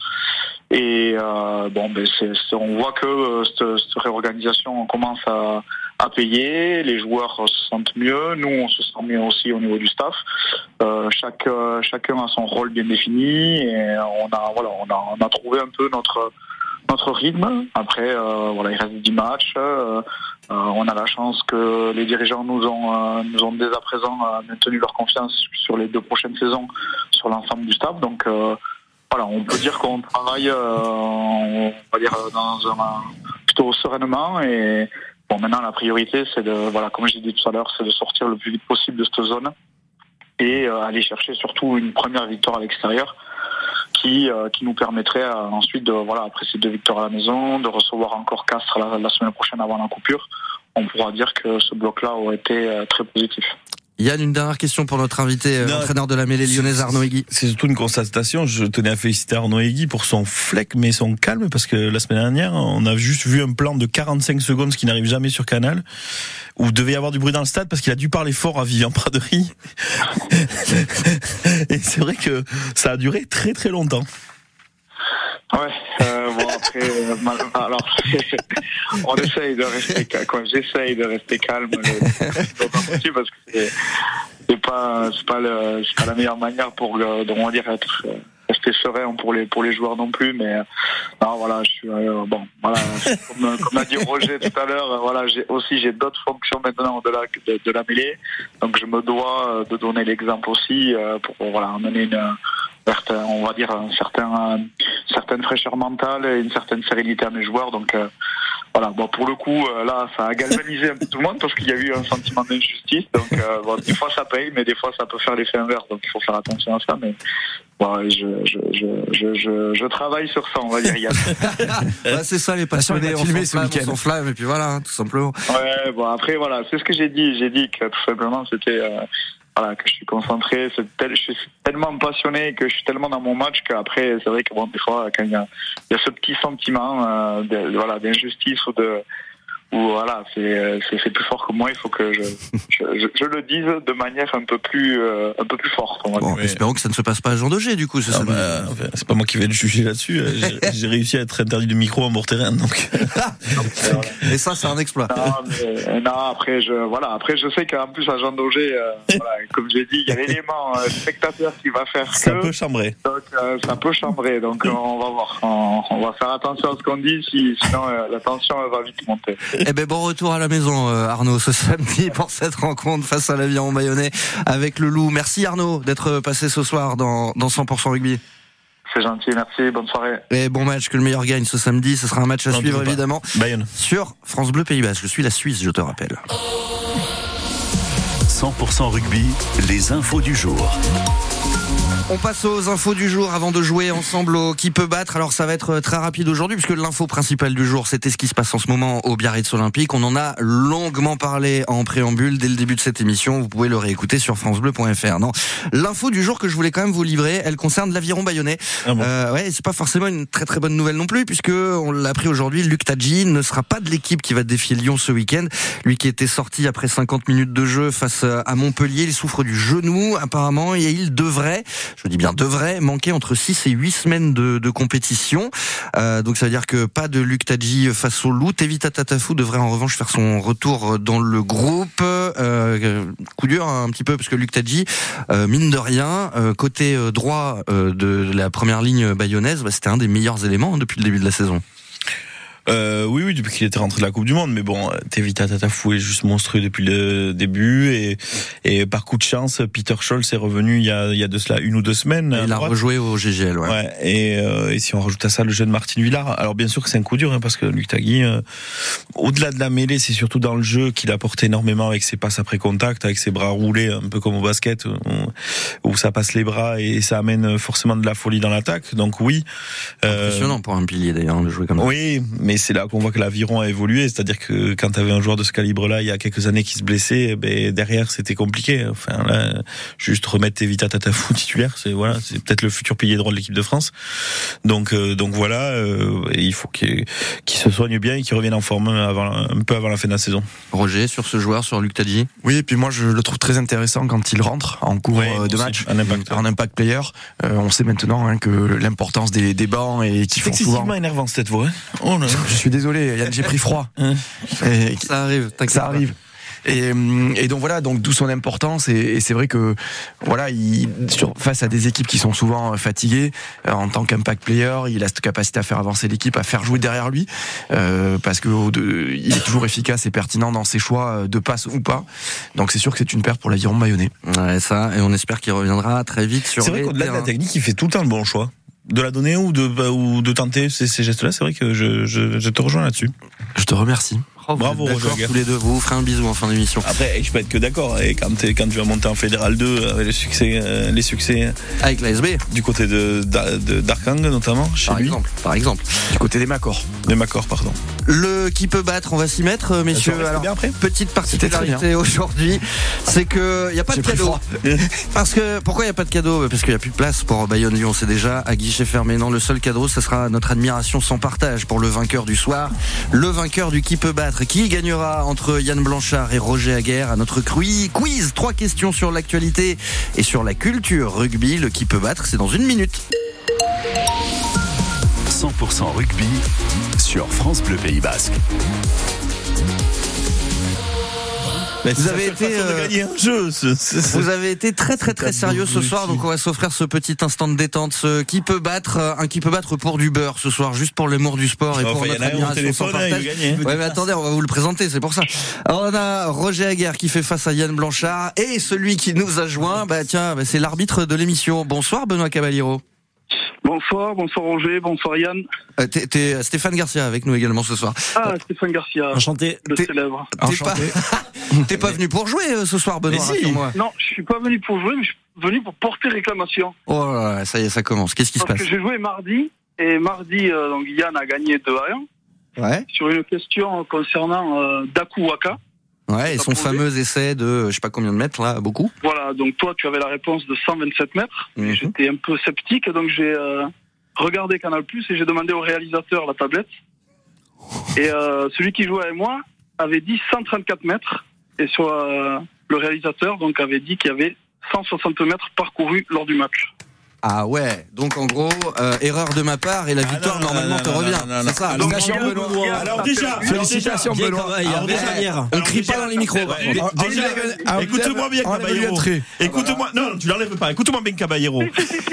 Et euh, bon, ben on voit que cette, cette réorganisation commence à, à payer, les joueurs se sentent mieux, nous on se sent mieux aussi au niveau du staff. Euh, chaque, chacun a son rôle bien défini et on a voilà on a, trouvé un peu notre notre rythme. Après euh, voilà il reste 10 matchs. Euh, on a la chance que les dirigeants nous ont nous ont dès à présent maintenu leur confiance sur les deux prochaines saisons sur l'ensemble du staff. Donc voilà on peut dire qu'on travaille on va dire dans un plutôt sereinement et Bon, maintenant, la priorité, c'est de, voilà, comme j'ai dit tout à l'heure, c'est de sortir le plus vite possible de cette zone et aller chercher surtout une première victoire à l'extérieur qui, qui nous permettrait ensuite de voilà après ces deux victoires à la maison de recevoir encore Castres la semaine prochaine avant la coupure on pourra dire que ce bloc-là aurait été très positif. Yann, une dernière question pour notre invité, euh, entraîneur de la mêlée lyonnaise Arnaud Egui. C'est surtout une constatation. Je tenais à féliciter Arnaud Egui pour son fleck, mais son calme, parce que la semaine dernière, on a juste vu un plan de 45 secondes, ce qui n'arrive jamais sur Canal, où devait y avoir du bruit dans le stade parce qu'il a dû parler fort à Vivian Praderie. Et c'est vrai que ça a duré très très longtemps. Ouais, euh, après, euh, alors on essaye de rester calme. j'essaye de rester calme le parce que c'est pas c'est pas le c'est pas la meilleure manière pour le, on dire être rester serein pour les pour les joueurs non plus mais non voilà je suis euh, bon voilà comme, comme a dit Roger tout à l'heure voilà j'ai aussi j'ai d'autres fonctions maintenant de la de, de, la mêlée donc je me dois de donner l'exemple aussi pour voilà amener une on va dire, un certain, certaine fraîcheur mentale et une certaine sérénité à mes joueurs. Donc euh, voilà, bon pour le coup, euh, là, ça a galvanisé un peu tout le monde parce qu'il y a eu un sentiment d'injustice. Donc euh, bon, des fois ça paye, mais des fois ça peut faire l'effet inverse. Donc il faut faire attention à ça. Mais bon, je, je, je, je, je, travaille sur ça, on va dire. bah, c'est ça les passionnés, on filmé ce week-end, on flamme et puis voilà, hein, tout simplement. Ouais, bon après voilà, c'est ce que j'ai dit. J'ai dit que tout simplement c'était voilà, que je suis concentré, tel, je suis tellement passionné que je suis tellement dans mon match qu'après, c'est vrai que bon, des fois, quand il y a, y a ce petit sentiment euh, de, voilà, d'injustice ou de voilà, c'est c'est plus fort que moi. Il faut que je, je, je, le dise de manière un peu plus euh, un peu plus forte. bon, espérons que ça ne se passe pas à Jean Daugé du coup. Ah bah, c'est pas moi qui vais le juger là-dessus. J'ai réussi à être interdit de micro en terrain donc. Et ça, c'est un exploit. Non, mais, non, après je voilà, après je sais qu'en plus à Jean Daugé, euh, voilà, comme j'ai dit, il y a l'élément euh, spectateur qui va faire ça peut chambrer. Donc ça peut chambrer. Donc on va voir. On, on, va faire attention à ce qu'on dit, si, sinon la tension va vite monter. Eh ben bon retour à la maison euh, Arnaud ce samedi pour cette rencontre face à l'aviron bayonnais avec le loup. Merci Arnaud d'être passé ce soir dans, dans 100% rugby. C'est gentil, merci, bonne soirée. Et bon match, que le meilleur gagne ce samedi. Ce sera un match à suivre évidemment. Bayonne. Sur France Bleu Pays Basque. Je suis la Suisse, je te rappelle. 100% rugby, les infos du jour. On passe aux infos du jour avant de jouer ensemble au qui peut battre. Alors ça va être très rapide aujourd'hui puisque l'info principale du jour c'était ce qui se passe en ce moment au Biarritz Olympique. On en a longuement parlé en préambule dès le début de cette émission. Vous pouvez le réécouter sur francebleu.fr. Non, l'info du jour que je voulais quand même vous livrer, elle concerne l'aviron bayonnais. Ah euh, ouais, c'est pas forcément une très très bonne nouvelle non plus puisque on l'a appris aujourd'hui, Luc Tadji ne sera pas de l'équipe qui va défier Lyon ce week-end. Lui qui était sorti après 50 minutes de jeu face à Montpellier, il souffre du genou apparemment et il devrait je dis bien devrait manquer entre 6 et 8 semaines de, de compétition. Euh, donc ça veut dire que pas de Luc Tadji face au loup. Tevita Tatafou devrait en revanche faire son retour dans le groupe. Euh, coup dur un petit peu parce que Luc Tadji, euh, mine de rien, euh, côté euh, droit de la première ligne bayonnaise, bah, c'était un des meilleurs éléments hein, depuis le début de la saison. Euh, oui, oui, depuis qu'il était rentré de la Coupe du Monde. Mais bon, Tevita Tatafou est juste monstrueux depuis le début. Et, et par coup de chance, Peter Scholz est revenu il y a, il y a de cela une ou deux semaines. il a rejoué au GGL, ouais. ouais et, euh, et, si on rajoute à ça le jeune Martin Villard, alors bien sûr que c'est un coup dur, hein, parce que Luc Tagui, euh, au-delà de la mêlée, c'est surtout dans le jeu qu'il apporte énormément avec ses passes après contact, avec ses bras roulés, un peu comme au basket, où, ça passe les bras et ça amène forcément de la folie dans l'attaque. Donc oui. Impressionnant pour un pilier d'ailleurs de jouer comme ça. Oui, mais et c'est là qu'on voit que l'aviron a évolué. C'est-à-dire que quand tu avais un joueur de ce calibre-là il y a quelques années qui se blessait, eh ben derrière c'était compliqué. Enfin là, juste remettre Evita Tatafou titulaire, c'est voilà, c'est peut-être le futur pilier droit de l'équipe de France. Donc euh, donc voilà, euh, il faut qu'il se soigne bien et qu'il revienne en forme avant, un peu avant la fin de la saison. Roger sur ce joueur, sur Luc Tadji? Oui, et puis moi je le trouve très intéressant quand il rentre en cours euh, de match, en impact, en impact player. on sait maintenant hein, que l'importance des, des bancs et qui font souvent. énervant cette voix. Hein. oh je suis désolé, Yann, j'ai pris froid. Hein et, ça arrive, ça arrive. Et, et, donc voilà, donc d'où son importance. Et, c'est vrai que voilà, il, sur, face à des équipes qui sont souvent fatiguées, euh, en tant qu'impact player, il a cette capacité à faire avancer l'équipe, à faire jouer derrière lui, euh, parce que il est toujours efficace et pertinent dans ses choix euh, de passe ou pas. Donc c'est sûr que c'est une perte pour l'aviron bayonnais. Ouais, ça, et on espère qu'il reviendra très vite sur. C'est vrai qu'au-delà de la technique, il fait tout le temps le bon choix de la donner ou de, ou de tenter ces, gestes-là, c'est vrai que je, je, je te rejoins là-dessus. Je te remercie. Oh, Bravo, Roger tous les deux. Vous vous ferez un bisou en fin d'émission. Après, je peux être que d'accord. Et quand, t'es- quand tu vas monter en Fédéral 2, avec le succès, euh, les succès Avec la SB, du côté de, de- d'Arkang, notamment, chez par lui. exemple. Par exemple. Du côté des Macors. De Macor, pardon. Le qui peut battre, on va s'y mettre, euh, messieurs. Alors, bien après petite particularité aujourd'hui, c'est que il y a pas de cadeau. Parce que pourquoi il y a pas de cadeau? Parce qu'il y a plus de place pour Bayonne Lyon, c'est déjà à guichet fermé. Non, le seul cadeau, ce sera notre admiration sans partage pour le vainqueur du soir, le vainqueur du qui peut battre, qui gagnera entre Yann Blanchard et Roger Aguerre à notre quiz? Trois questions sur l'actualité et sur la culture rugby. Le qui peut battre, c'est dans une minute. 100% rugby sur France Bleu Pays Basque. Vous avez été, euh, gagner un jeu. ce- ce- ce- Vous avez été très très très sérieux ce soir, donc on va s'offrir ce petit instant de détente. Ce qui peut battre, euh, un qui peut battre pour du beurre ce soir, juste pour l'amour du sport et Enfin, pour il y en notre admiration sans hein, partage. Ouais, mais attendez, on va vous le présenter, c'est pour ça. Alors, on a Roger Aguerre qui fait face à Yann Blanchard et celui qui nous a joint, bah tiens, bah, c'est l'arbitre de l'émission. Bonsoir Benoît Cavaliero. Bonsoir, bonsoir Roger, bonsoir Yann. Euh, T'es t'es Stéphane Garcia avec nous également ce soir. Ah, Stéphane Garcia, Enchanté. le T'es- célèbre. T'es pas, t'es pas venu pour jouer euh, ce soir, Benoît, si. Non, je suis pas venu pour jouer, mais je suis venu pour porter réclamation. Oh là là, ça y est, ça commence. Qu'est-ce qui se Parce passe que j'ai joué mardi, et mardi, euh, donc Yann a gagné 2 à 1 Ouais. sur une question concernant euh, Daku Waka. Ouais, et son fameux essai de, je sais pas combien de mètres là, beaucoup. Voilà, donc toi, tu avais la réponse de 127 mètres. Mhm. J'étais un peu sceptique, donc j'ai euh, regardé Canal Plus et j'ai demandé au réalisateur la tablette. Et euh, celui qui jouait avec moi avait dit 134 mètres. Et sur euh, le réalisateur, donc, avait dit qu'il y avait 160 mètres parcourus lors du match. Ah ouais, donc en gros, euh, erreur de ma part et la victoire Ah non, normalement non, te non, revient. C'est ça. Donc, Donc, Benoît. Alors déjà. Félicitations, Benoît. Alors déjà- Alors crie déjà- pas dans les micros. écoute-moi bien, Caballero. Écoute-moi, non, tu l'enlèves pas. Écoute-moi bien, Caballero.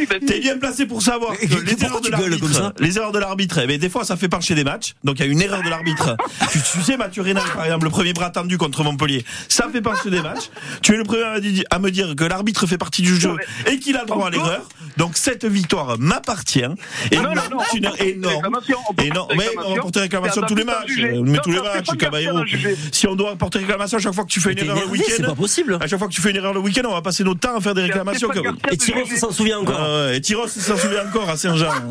Ben, T'es bien placé pour savoir que les erreurs de l'arbitre, les erreurs de l'arbitre, eh ben, des fois ça fait pencher des matchs. Donc il y a une erreur de l'arbitre. tu, sais, Mathieu Rénal, par exemple, le premier bras tendu contre Montpellier, ça fait pencher des matchs. Tu es le premier à me dire que l'arbitre fait partie du jeu et qu'il a le droit à l'erreur. Donc cette victoire m'appartient. Et Non, non, non, c'est une on porte énorme. réclamation, on porte Et non, mais réclamation. on va porter réclamation C'est à tous les matchs. Mais tous les matchs, pas Caballero. Si on doit porter réclamation à chaque fois que tu fais une erreur le énervé, c'est pas week-end, possible. à chaque fois que tu fais une erreur le week-end, on va passer notre temps à faire des réclamations. Et Tyros s'en souvient encore. Ah et Tyros s'en souvient encore à Saint-Jean.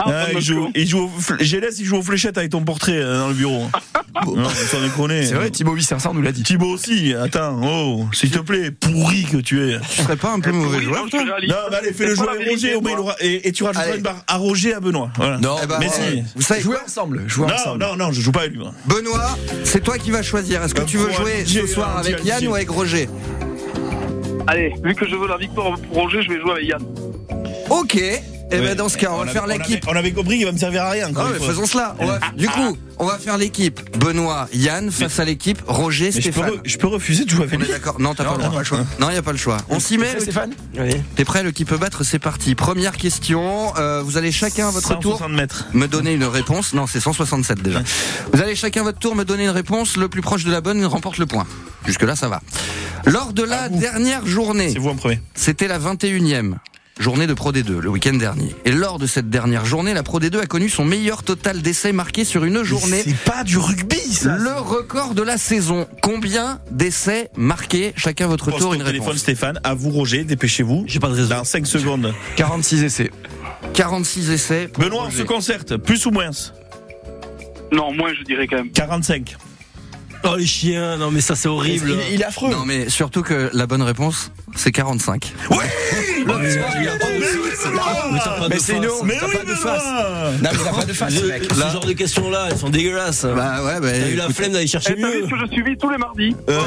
Ah, il joue, il joue au, fl- Gélès, il joue aux fléchettes avec ton portrait euh, dans le bureau. non, sans déconner. C'est vrai, Thibaut Vissersan nous l'a dit. Thibaut aussi, attends, oh, s'il te plaît, pourri que tu es. Tu serais pas un peu mauvais joueur, non, toi mais allez, fais le C'est Roger, au et, et tu rajouteras Allez. une barre à Roger et à Benoît. Voilà. Non, Eh ben, mais ouais. si. Vous savez Jouer quoi ensemble, jouer Non, ensemble. non, non, je joue pas avec lui. Benoît, c'est toi qui vas choisir. Est-ce que tu veux jouer ce soir avec. Yann ou avec Roger Allez, vu que je veux la victoire pour Roger, je vais jouer avec Yann. Ok. Et Ouais. ben dans ce cas, on, va avait- faire l'équipe. On avait compris qu'il va me servir à rien. Ah faisons cela. On va- du coup, on va faire l'équipe Benoît, Yann face à l'équipe Roger, Mais je peux, Stéphane. re- je peux refuser de jouer avec On est lui. d'accord. Non, t'as pas le choix. Non, il y a pas le choix. On s'y met. Stéphane Oui. T'es prêt Le qui peut battre, c'est parti. Première question. euh, vous allez chacun à votre tour 160 mètres. me donner une réponse. Non, c'est 167 déjà. Vous allez chacun à votre tour me donner une réponse. Le plus proche de la bonne remporte le point. Jusque là, ça va. Lors de la dernière journée, C'est vous en premier. c'était la 21e journée de Pro D2, le week-end dernier. Et lors de cette dernière journée, la Pro D2 a connu son meilleur total d'essais marqués sur une journée. C'est pas du rugby, ça. Le record de la saison. Combien d'essais marqués? Chacun à votre Poste tour au une téléphone réponse. Stéphane, à vous Roger, dépêchez-vous. J'ai pas de réseau. Dans 5 secondes. 46 essais. 46 essais. Benoît, on se concerte, plus ou moins? Non, moins, je dirais quand même. 45. Oh les chiens, non mais ça c'est horrible. Il, il est affreux. Non mais surtout que la bonne réponse, c'est 45. Mais t'as pas Mais c'est une Mais T'as oui, pas de face. Non, mais a pas de face, Ce ce mec. ce genre de questions-là, elles sont dégueulasses. Bah ouais, bah. T'as eu la flemme d'aller chercher Eh, t'as mieux. que je suivis tous les mardis Euh, ouais,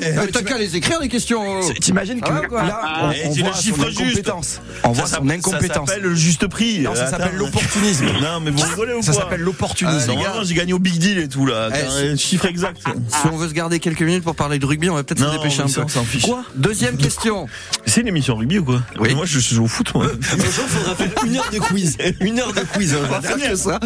ouais. euh, T'as qu'à les écrire les questions. T'imagines que Ah là, on, c'est voit le son chiffre juste. incompétence. On voit Ça son incompétence. Ça s'appelle le juste prix. Non, ça Attends. s'appelle l'opportunisme. Non, mais vous rigolez ou Ça quoi s'appelle l'opportunisme. Ah, les gars. Normalement, j'ai gagné au Big Deal et tout là. Eh, Attends, c'est- un chiffre exact. Si on veut se garder quelques minutes pour parler de rugby, on va peut-être se dépêcher un peu. on fiche. Quoi? Deuxième question. C'est une émission rugby ou quoi? Oui. Moi, je joue au foot, moi. Jour, faudra faire une heure de quiz. Une heure de quiz. On va faire que ça.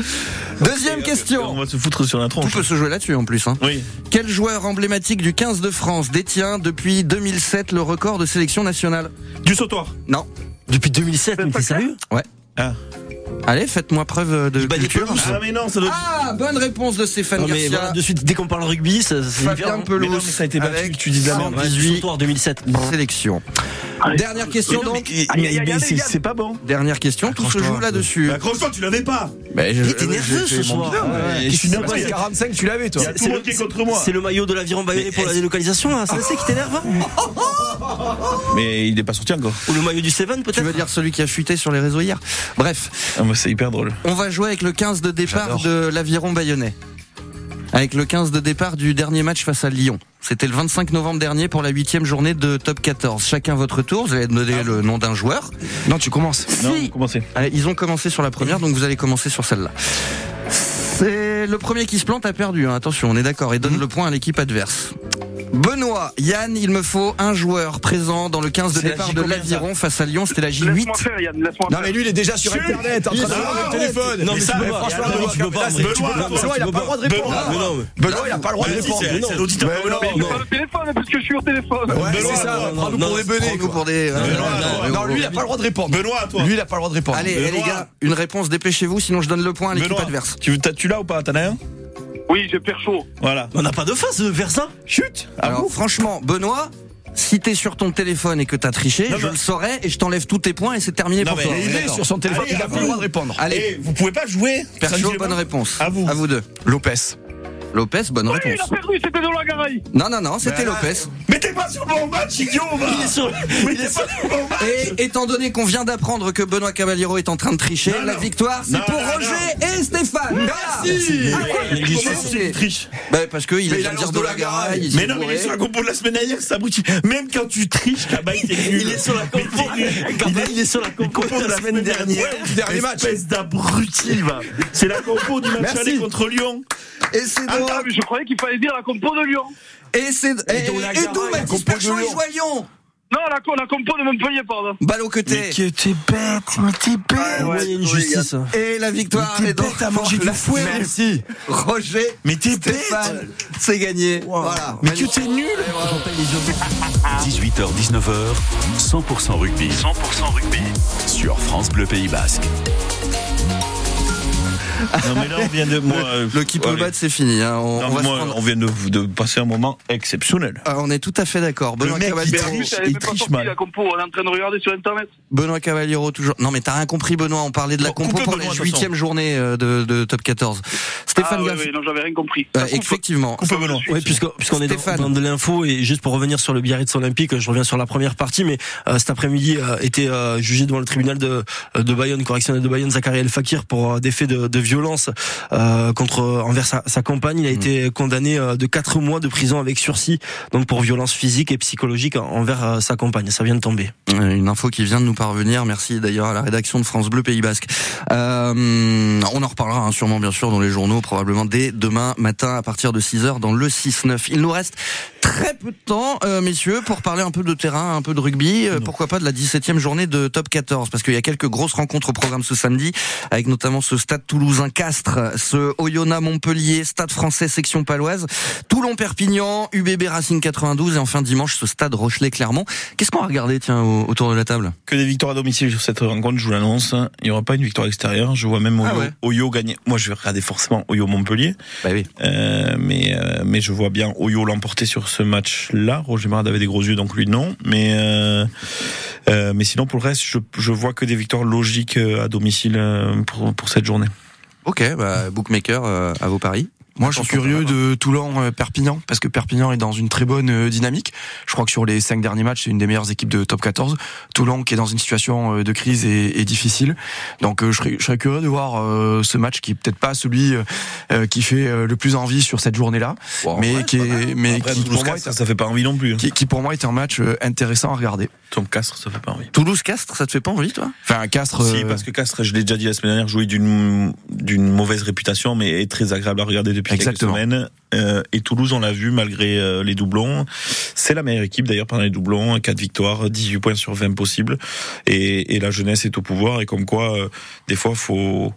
Deuxième On question. va se foutre sur la tronche. peut se jouer là-dessus en plus. Hein. Oui. Quel joueur emblématique du 15 de France détient depuis 2007 le record de sélection nationale? Du sautoir. Non. Depuis 2007, mais t'es sérieux? Ah. Allez, faites-moi preuve de Bah, culture. Ah mais non, ça doit Ah, bonne réponse de Stéphane Non, mais Garcia. voilà, de suite, dès qu'on parle rugby, ça, c'est. Fabien hein. Mais non, Pelouse mais ça a été battu, tu dis de la merde. Ouais, 118 surtout en 2007. sélections. Dernière question Mais non, donc. c'est- c'est pas bon. Dernière question, tout se joue là-dessus. Bah, accroche-toi, tu l'avais pas. Mais je- Il était j'ai nerveux ce soir. Je suis nerveux. qui se passe 45, tu l'avais, toi. Tout le monde qui est contre moi. C'est le maillot de l'aviron baïonné pour la délocalisation, là. C'est ça qui t'énerve hein Mais il est pas sorti encore. Ou le maillot du Seven, Tu peut-être veux dire celui qui a fuité sur les réseaux hier Bref, Ah, c'est hyper drôle. on va jouer avec le 15 de départ de l'aviron bayonnais. Avec le 15 de départ du dernier match face à Lyon. C'était le 25 novembre dernier pour la huitième journée de top 14. Chacun votre tour, vous allez donner le nom d'un joueur. Non, tu commences. Non, Si. commencez. Allez, ils ont commencé sur la première, donc vous allez commencer sur celle-là. C'est le premier qui se plante a perdu, hein. attention, on est d'accord, et donne le point à l'équipe adverse. Benoît, Yann, il me faut un joueur présent dans le 15 de la départ de l'Aviron face à Lyon, c'était la J8. Laisse-moi faire, Yann, laisse-moi Non, faire. mais lui, il est déjà sur Internet, en train de le téléphone. Non, mais ça, franchement, Benoît, tu peux pas, il a pas le droit de répondre. Benoît, il a pas le droit de répondre. c'est- l'auditeur. Benoît. Mais pas le téléphone, parce que je suis au téléphone. Ouais, Benoît, c'est ça. non, Prends-nous non, pour des benets, Prends-nous quoi. pour des. Benoît, Non, lui, il a pas le droit de répondre. Benoît, à toi. Lui, il a pas le droit de répondre. Allez, les gars, une réponse, dépêchez-vous, sinon je donne le point à l'équipe adverse. tu, tu l'as ou pas T'en as un? Oui, j'ai perds chaud. Voilà. On n'a pas de face vers ça Chut Alors, vous. franchement, Benoît, si t'es sur ton téléphone et que t'as triché, Non, je le saurais et je t'enlève tous tes points et c'est terminé Non, pour mais toi. il est. Sur son téléphone, Allez, il a pas le droit de répondre. Allez, Eh, vous pouvez pas jouer Percho, tranquillement bonne réponse. À vous. À vous deux. Lopez. Lopez, bonne Oui, il a réponse. perdu, c'était dans la garaille. Non, non, non, c'était Lopez. Mais t'es pas sur mon match, idiot va Il est sur. Mais t'es pas sur mon match Et étant donné qu'on vient d'apprendre que Benoît Cavaliero est en train de tricher, Non, la non. victoire c'est Non, pour non, Roger et Stéphane. Merci. Commencez. tu triches Bah, parce qu'il vient de dire il Mais non, mais il est sur la compo de la semaine dernière, ça abruti. Même quand tu triches, Kaba, il est sur la compo. Il est sur la compo de la semaine dernière. dernier match. Espèce d'abruti, va. C'est la compo du match Merci. aller contre Lyon. Et c'est Ah, mais je croyais qu'il fallait dire la compo de Lyon. Et c'est. Et, d'où Mathis compo de Perchon et Lyon. joue à Lyon Non, la, la compo de Montpellier, pardon. Balle au côté. que t'es bête, mais t'es bête. Ouais, il y a une justice. Et la victoire Mais t'es est donc bête à manger du la fouet. Merci. Roger. Mais t'es bête. C'est gagné. Voilà. Mais que t'es nul. 18h, 19h, 100% rugby. 100% rugby. Sur France Bleu Pays Basque. Non, mais là, on vient de. Moi, euh, Le qui peut allez. battre, c'est fini. hein. On, Non, on va moi, prendre- on vient de, de passer un moment exceptionnel. Ah, on est tout à fait d'accord. Benoît Cavaliero, est il triche mal. la compo. On est en train de regarder sur Internet. Benoît Cavaliero toujours. Non mais t'as rien compris Benoît, on parlait de la Bon, compo coupe pour Benoît, la de toute huitième journée euh, de, de top 14. Stéphane ah, ouais, Garcia- ouais, non, j'avais rien compris. Euh, effectivement. Coupe Benoît. Oui, puisqu'on est Stéphane. dans, dans de l'info et juste pour revenir sur le Biarritz Olympique, je reviens sur la première partie, mais euh, cet après-midi euh, était euh, jugé devant le tribunal de, de Bayonne, correctionnel de Bayonne, Zachary El Fakir pour euh, des faits de, de violence euh, contre envers sa, sa compagne. Il a été condamné euh, de quatre mois de prison avec sursis, donc pour violence physique et psychologique envers euh, sa compagne. Ça vient de tomber. Euh, Une info qui vient de nous parvenir. Merci d'ailleurs à la rédaction de France Bleu Pays Basque. Euh, on en reparlera hein, sûrement bien sûr dans les journaux, probablement dès demain matin à partir de 6h dans le 6-9. Il nous reste très peu de temps, euh, messieurs, pour parler un peu de terrain, un peu de rugby, euh, pourquoi pas de la 17e journée de top 14, parce qu'il y a quelques grosses rencontres au programme ce samedi, avec notamment ce stade toulousain Castres, ce Oyonnax Montpellier, stade français section paloise, Toulon Perpignan, UBB Racing 92 et enfin dimanche ce stade Rochelet Clermont. Qu'est-ce qu'on va regarder tiens au- autour de la table? Que des victoires à domicile sur cette rencontre, je vous l'annonce. Il n'y aura pas une victoire extérieure. Je vois même Oyo, Ah ouais. Oyo gagner. Moi, je vais regarder forcément Oyo Montpellier. Bah oui. Euh, mais, euh, mais je vois bien Oyo l'emporter sur ce match-là. Roger Marad avait des gros yeux, donc lui non. Mais, euh, mais sinon, pour le reste, je, je vois que des victoires logiques à domicile pour, pour cette journée. Ok, bah, bookmaker euh, à vos paris. Moi, je suis curieux de Toulon-Perpignan, parce que Perpignan est dans une très bonne euh, dynamique. Je crois que sur les cinq derniers matchs, c'est une des meilleures équipes de top 14. Toulon, qui est dans une situation euh, de crise et, et difficile. Donc, euh, je, serais, je serais curieux de voir euh, ce match qui est peut-être pas celui euh, qui fait euh, le plus envie sur cette journée-là, mais qui est, mais Après, qui, Toulouse pour moi, Castres, ça fait pas envie non plus. qui, qui pour moi est un match euh, intéressant à regarder. Tom Castres, ça fait pas envie. Toulouse-Castres, ça te fait pas envie, toi? Enfin, Castres. Si, euh, parce que Castres, je l'ai déjà dit la semaine dernière, jouait d'une d'une mauvaise réputation, mais est très agréable à regarder depuis Exactement. quelques semaines. Euh, et Toulouse, on l'a vu malgré euh, les doublons. C'est la meilleure équipe d'ailleurs pendant les doublons. 4 victoires, 18 points sur 20 possibles. Et, et la jeunesse est au pouvoir. Et comme quoi, euh, des fois, faut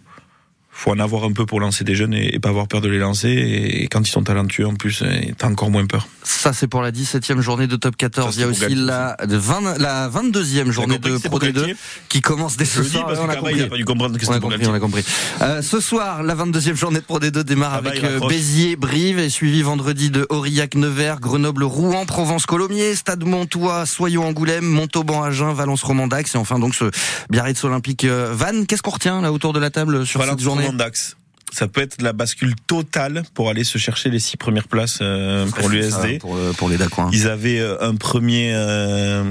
faut en avoir un peu pour lancer des jeunes et, pas avoir peur de les lancer. Et quand ils sont talentueux, en plus, t'as encore moins peur. Ça, c'est pour la 17e journée de top 14. Il y a aussi la, 20, la 22e journée de Pro D2 qui commence dès ce soir. on a compris. Pas dû comprendre que on a compris, on a compris. Euh, ce soir, la 22e journée de Pro D2 démarre ah bah, avec euh, Béziers, Brive et suivi vendredi de Aurillac, Nevers, Grenoble, Rouen, Provence, Colomiers, Stade Montois, Soyons, Angoulême, Montauban, Agen, Valence, Romandax et enfin donc ce Biarritz Olympique euh, Vannes. Qu'est-ce qu'on retient là autour de la table sur cette journée Romandax ça peut être la bascule totale pour aller se chercher les six premières places euh, pour l'USD. Pour, pour, les Dacoins. Ils avaient euh, un premier, euh,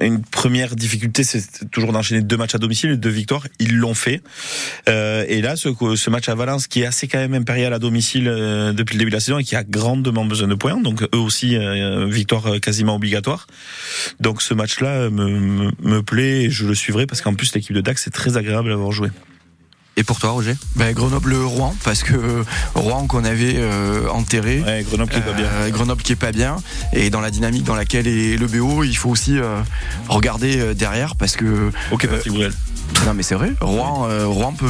une première difficulté, c'est toujours d'enchaîner deux matchs à domicile, deux victoires. Ils l'ont fait. et là, ce, ce, match à Valence, qui est assez quand même impérial à domicile depuis le début de la saison et qui a grandement besoin de points, donc eux aussi victoire quasiment obligatoire. Donc ce match-là me, me, me, plaît et je le suivrai parce qu'en plus l'équipe de Dax c'est très agréable à avoir joué. Et pour toi, Roger? Ben, Grenoble-Rouen, parce que Rouen qu'on avait euh, enterré. Ouais, Grenoble qui est pas bien. Euh, Grenoble qui est pas bien. Et dans la dynamique dans laquelle est le BO, il faut aussi euh, regarder derrière, parce que. Ok, Patrick Bruel. Non mais c'est vrai, Rouen, Rouen peut,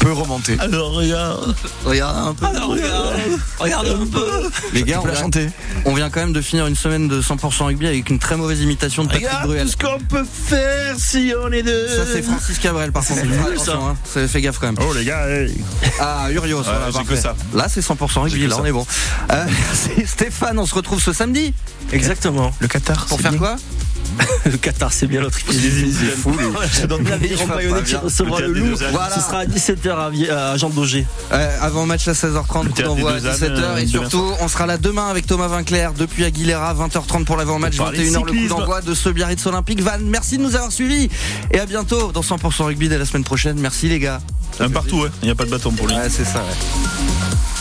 peut remonter. Alors regarde, regarde un peu. Alors regarde, regarde un peu. Les gars, on vient, chanter. on vient quand même de finir une semaine de 100% rugby avec une très mauvaise imitation de Patrick regarde Bruel. ce qu'on peut faire si on est deux. Ça c'est Francis Cabrel par contre. Hein. Fais gaffe quand même. Oh les gars. Hey. Ah Urios, ouais, voilà, que ça. Là c'est 100% rugby, là on est bon. Euh, Stéphane, on se retrouve ce samedi. Exactement. Le Qatar. Pour faire quoi? le Qatar, c'est bien l'autre équipe. C'est fou. Je donne qui recevra le loup. Voilà. Ce sera à 17h à Jean Daugé. Euh, avant match à 16h30, coup d'envoi à 17h. Et surtout, on sera là demain avec Thomas Vinclair depuis Aguilera, 20h30 pour l'avant-match, 21h le coup d'envoi de ce Biarritz Olympique. Van, merci de nous avoir suivis. Et à bientôt dans 100% rugby dès la semaine prochaine. Merci les gars. Un partout, ouais. Il n'y a pas de bâton pour lui. Ouais, c'est ça, ouais.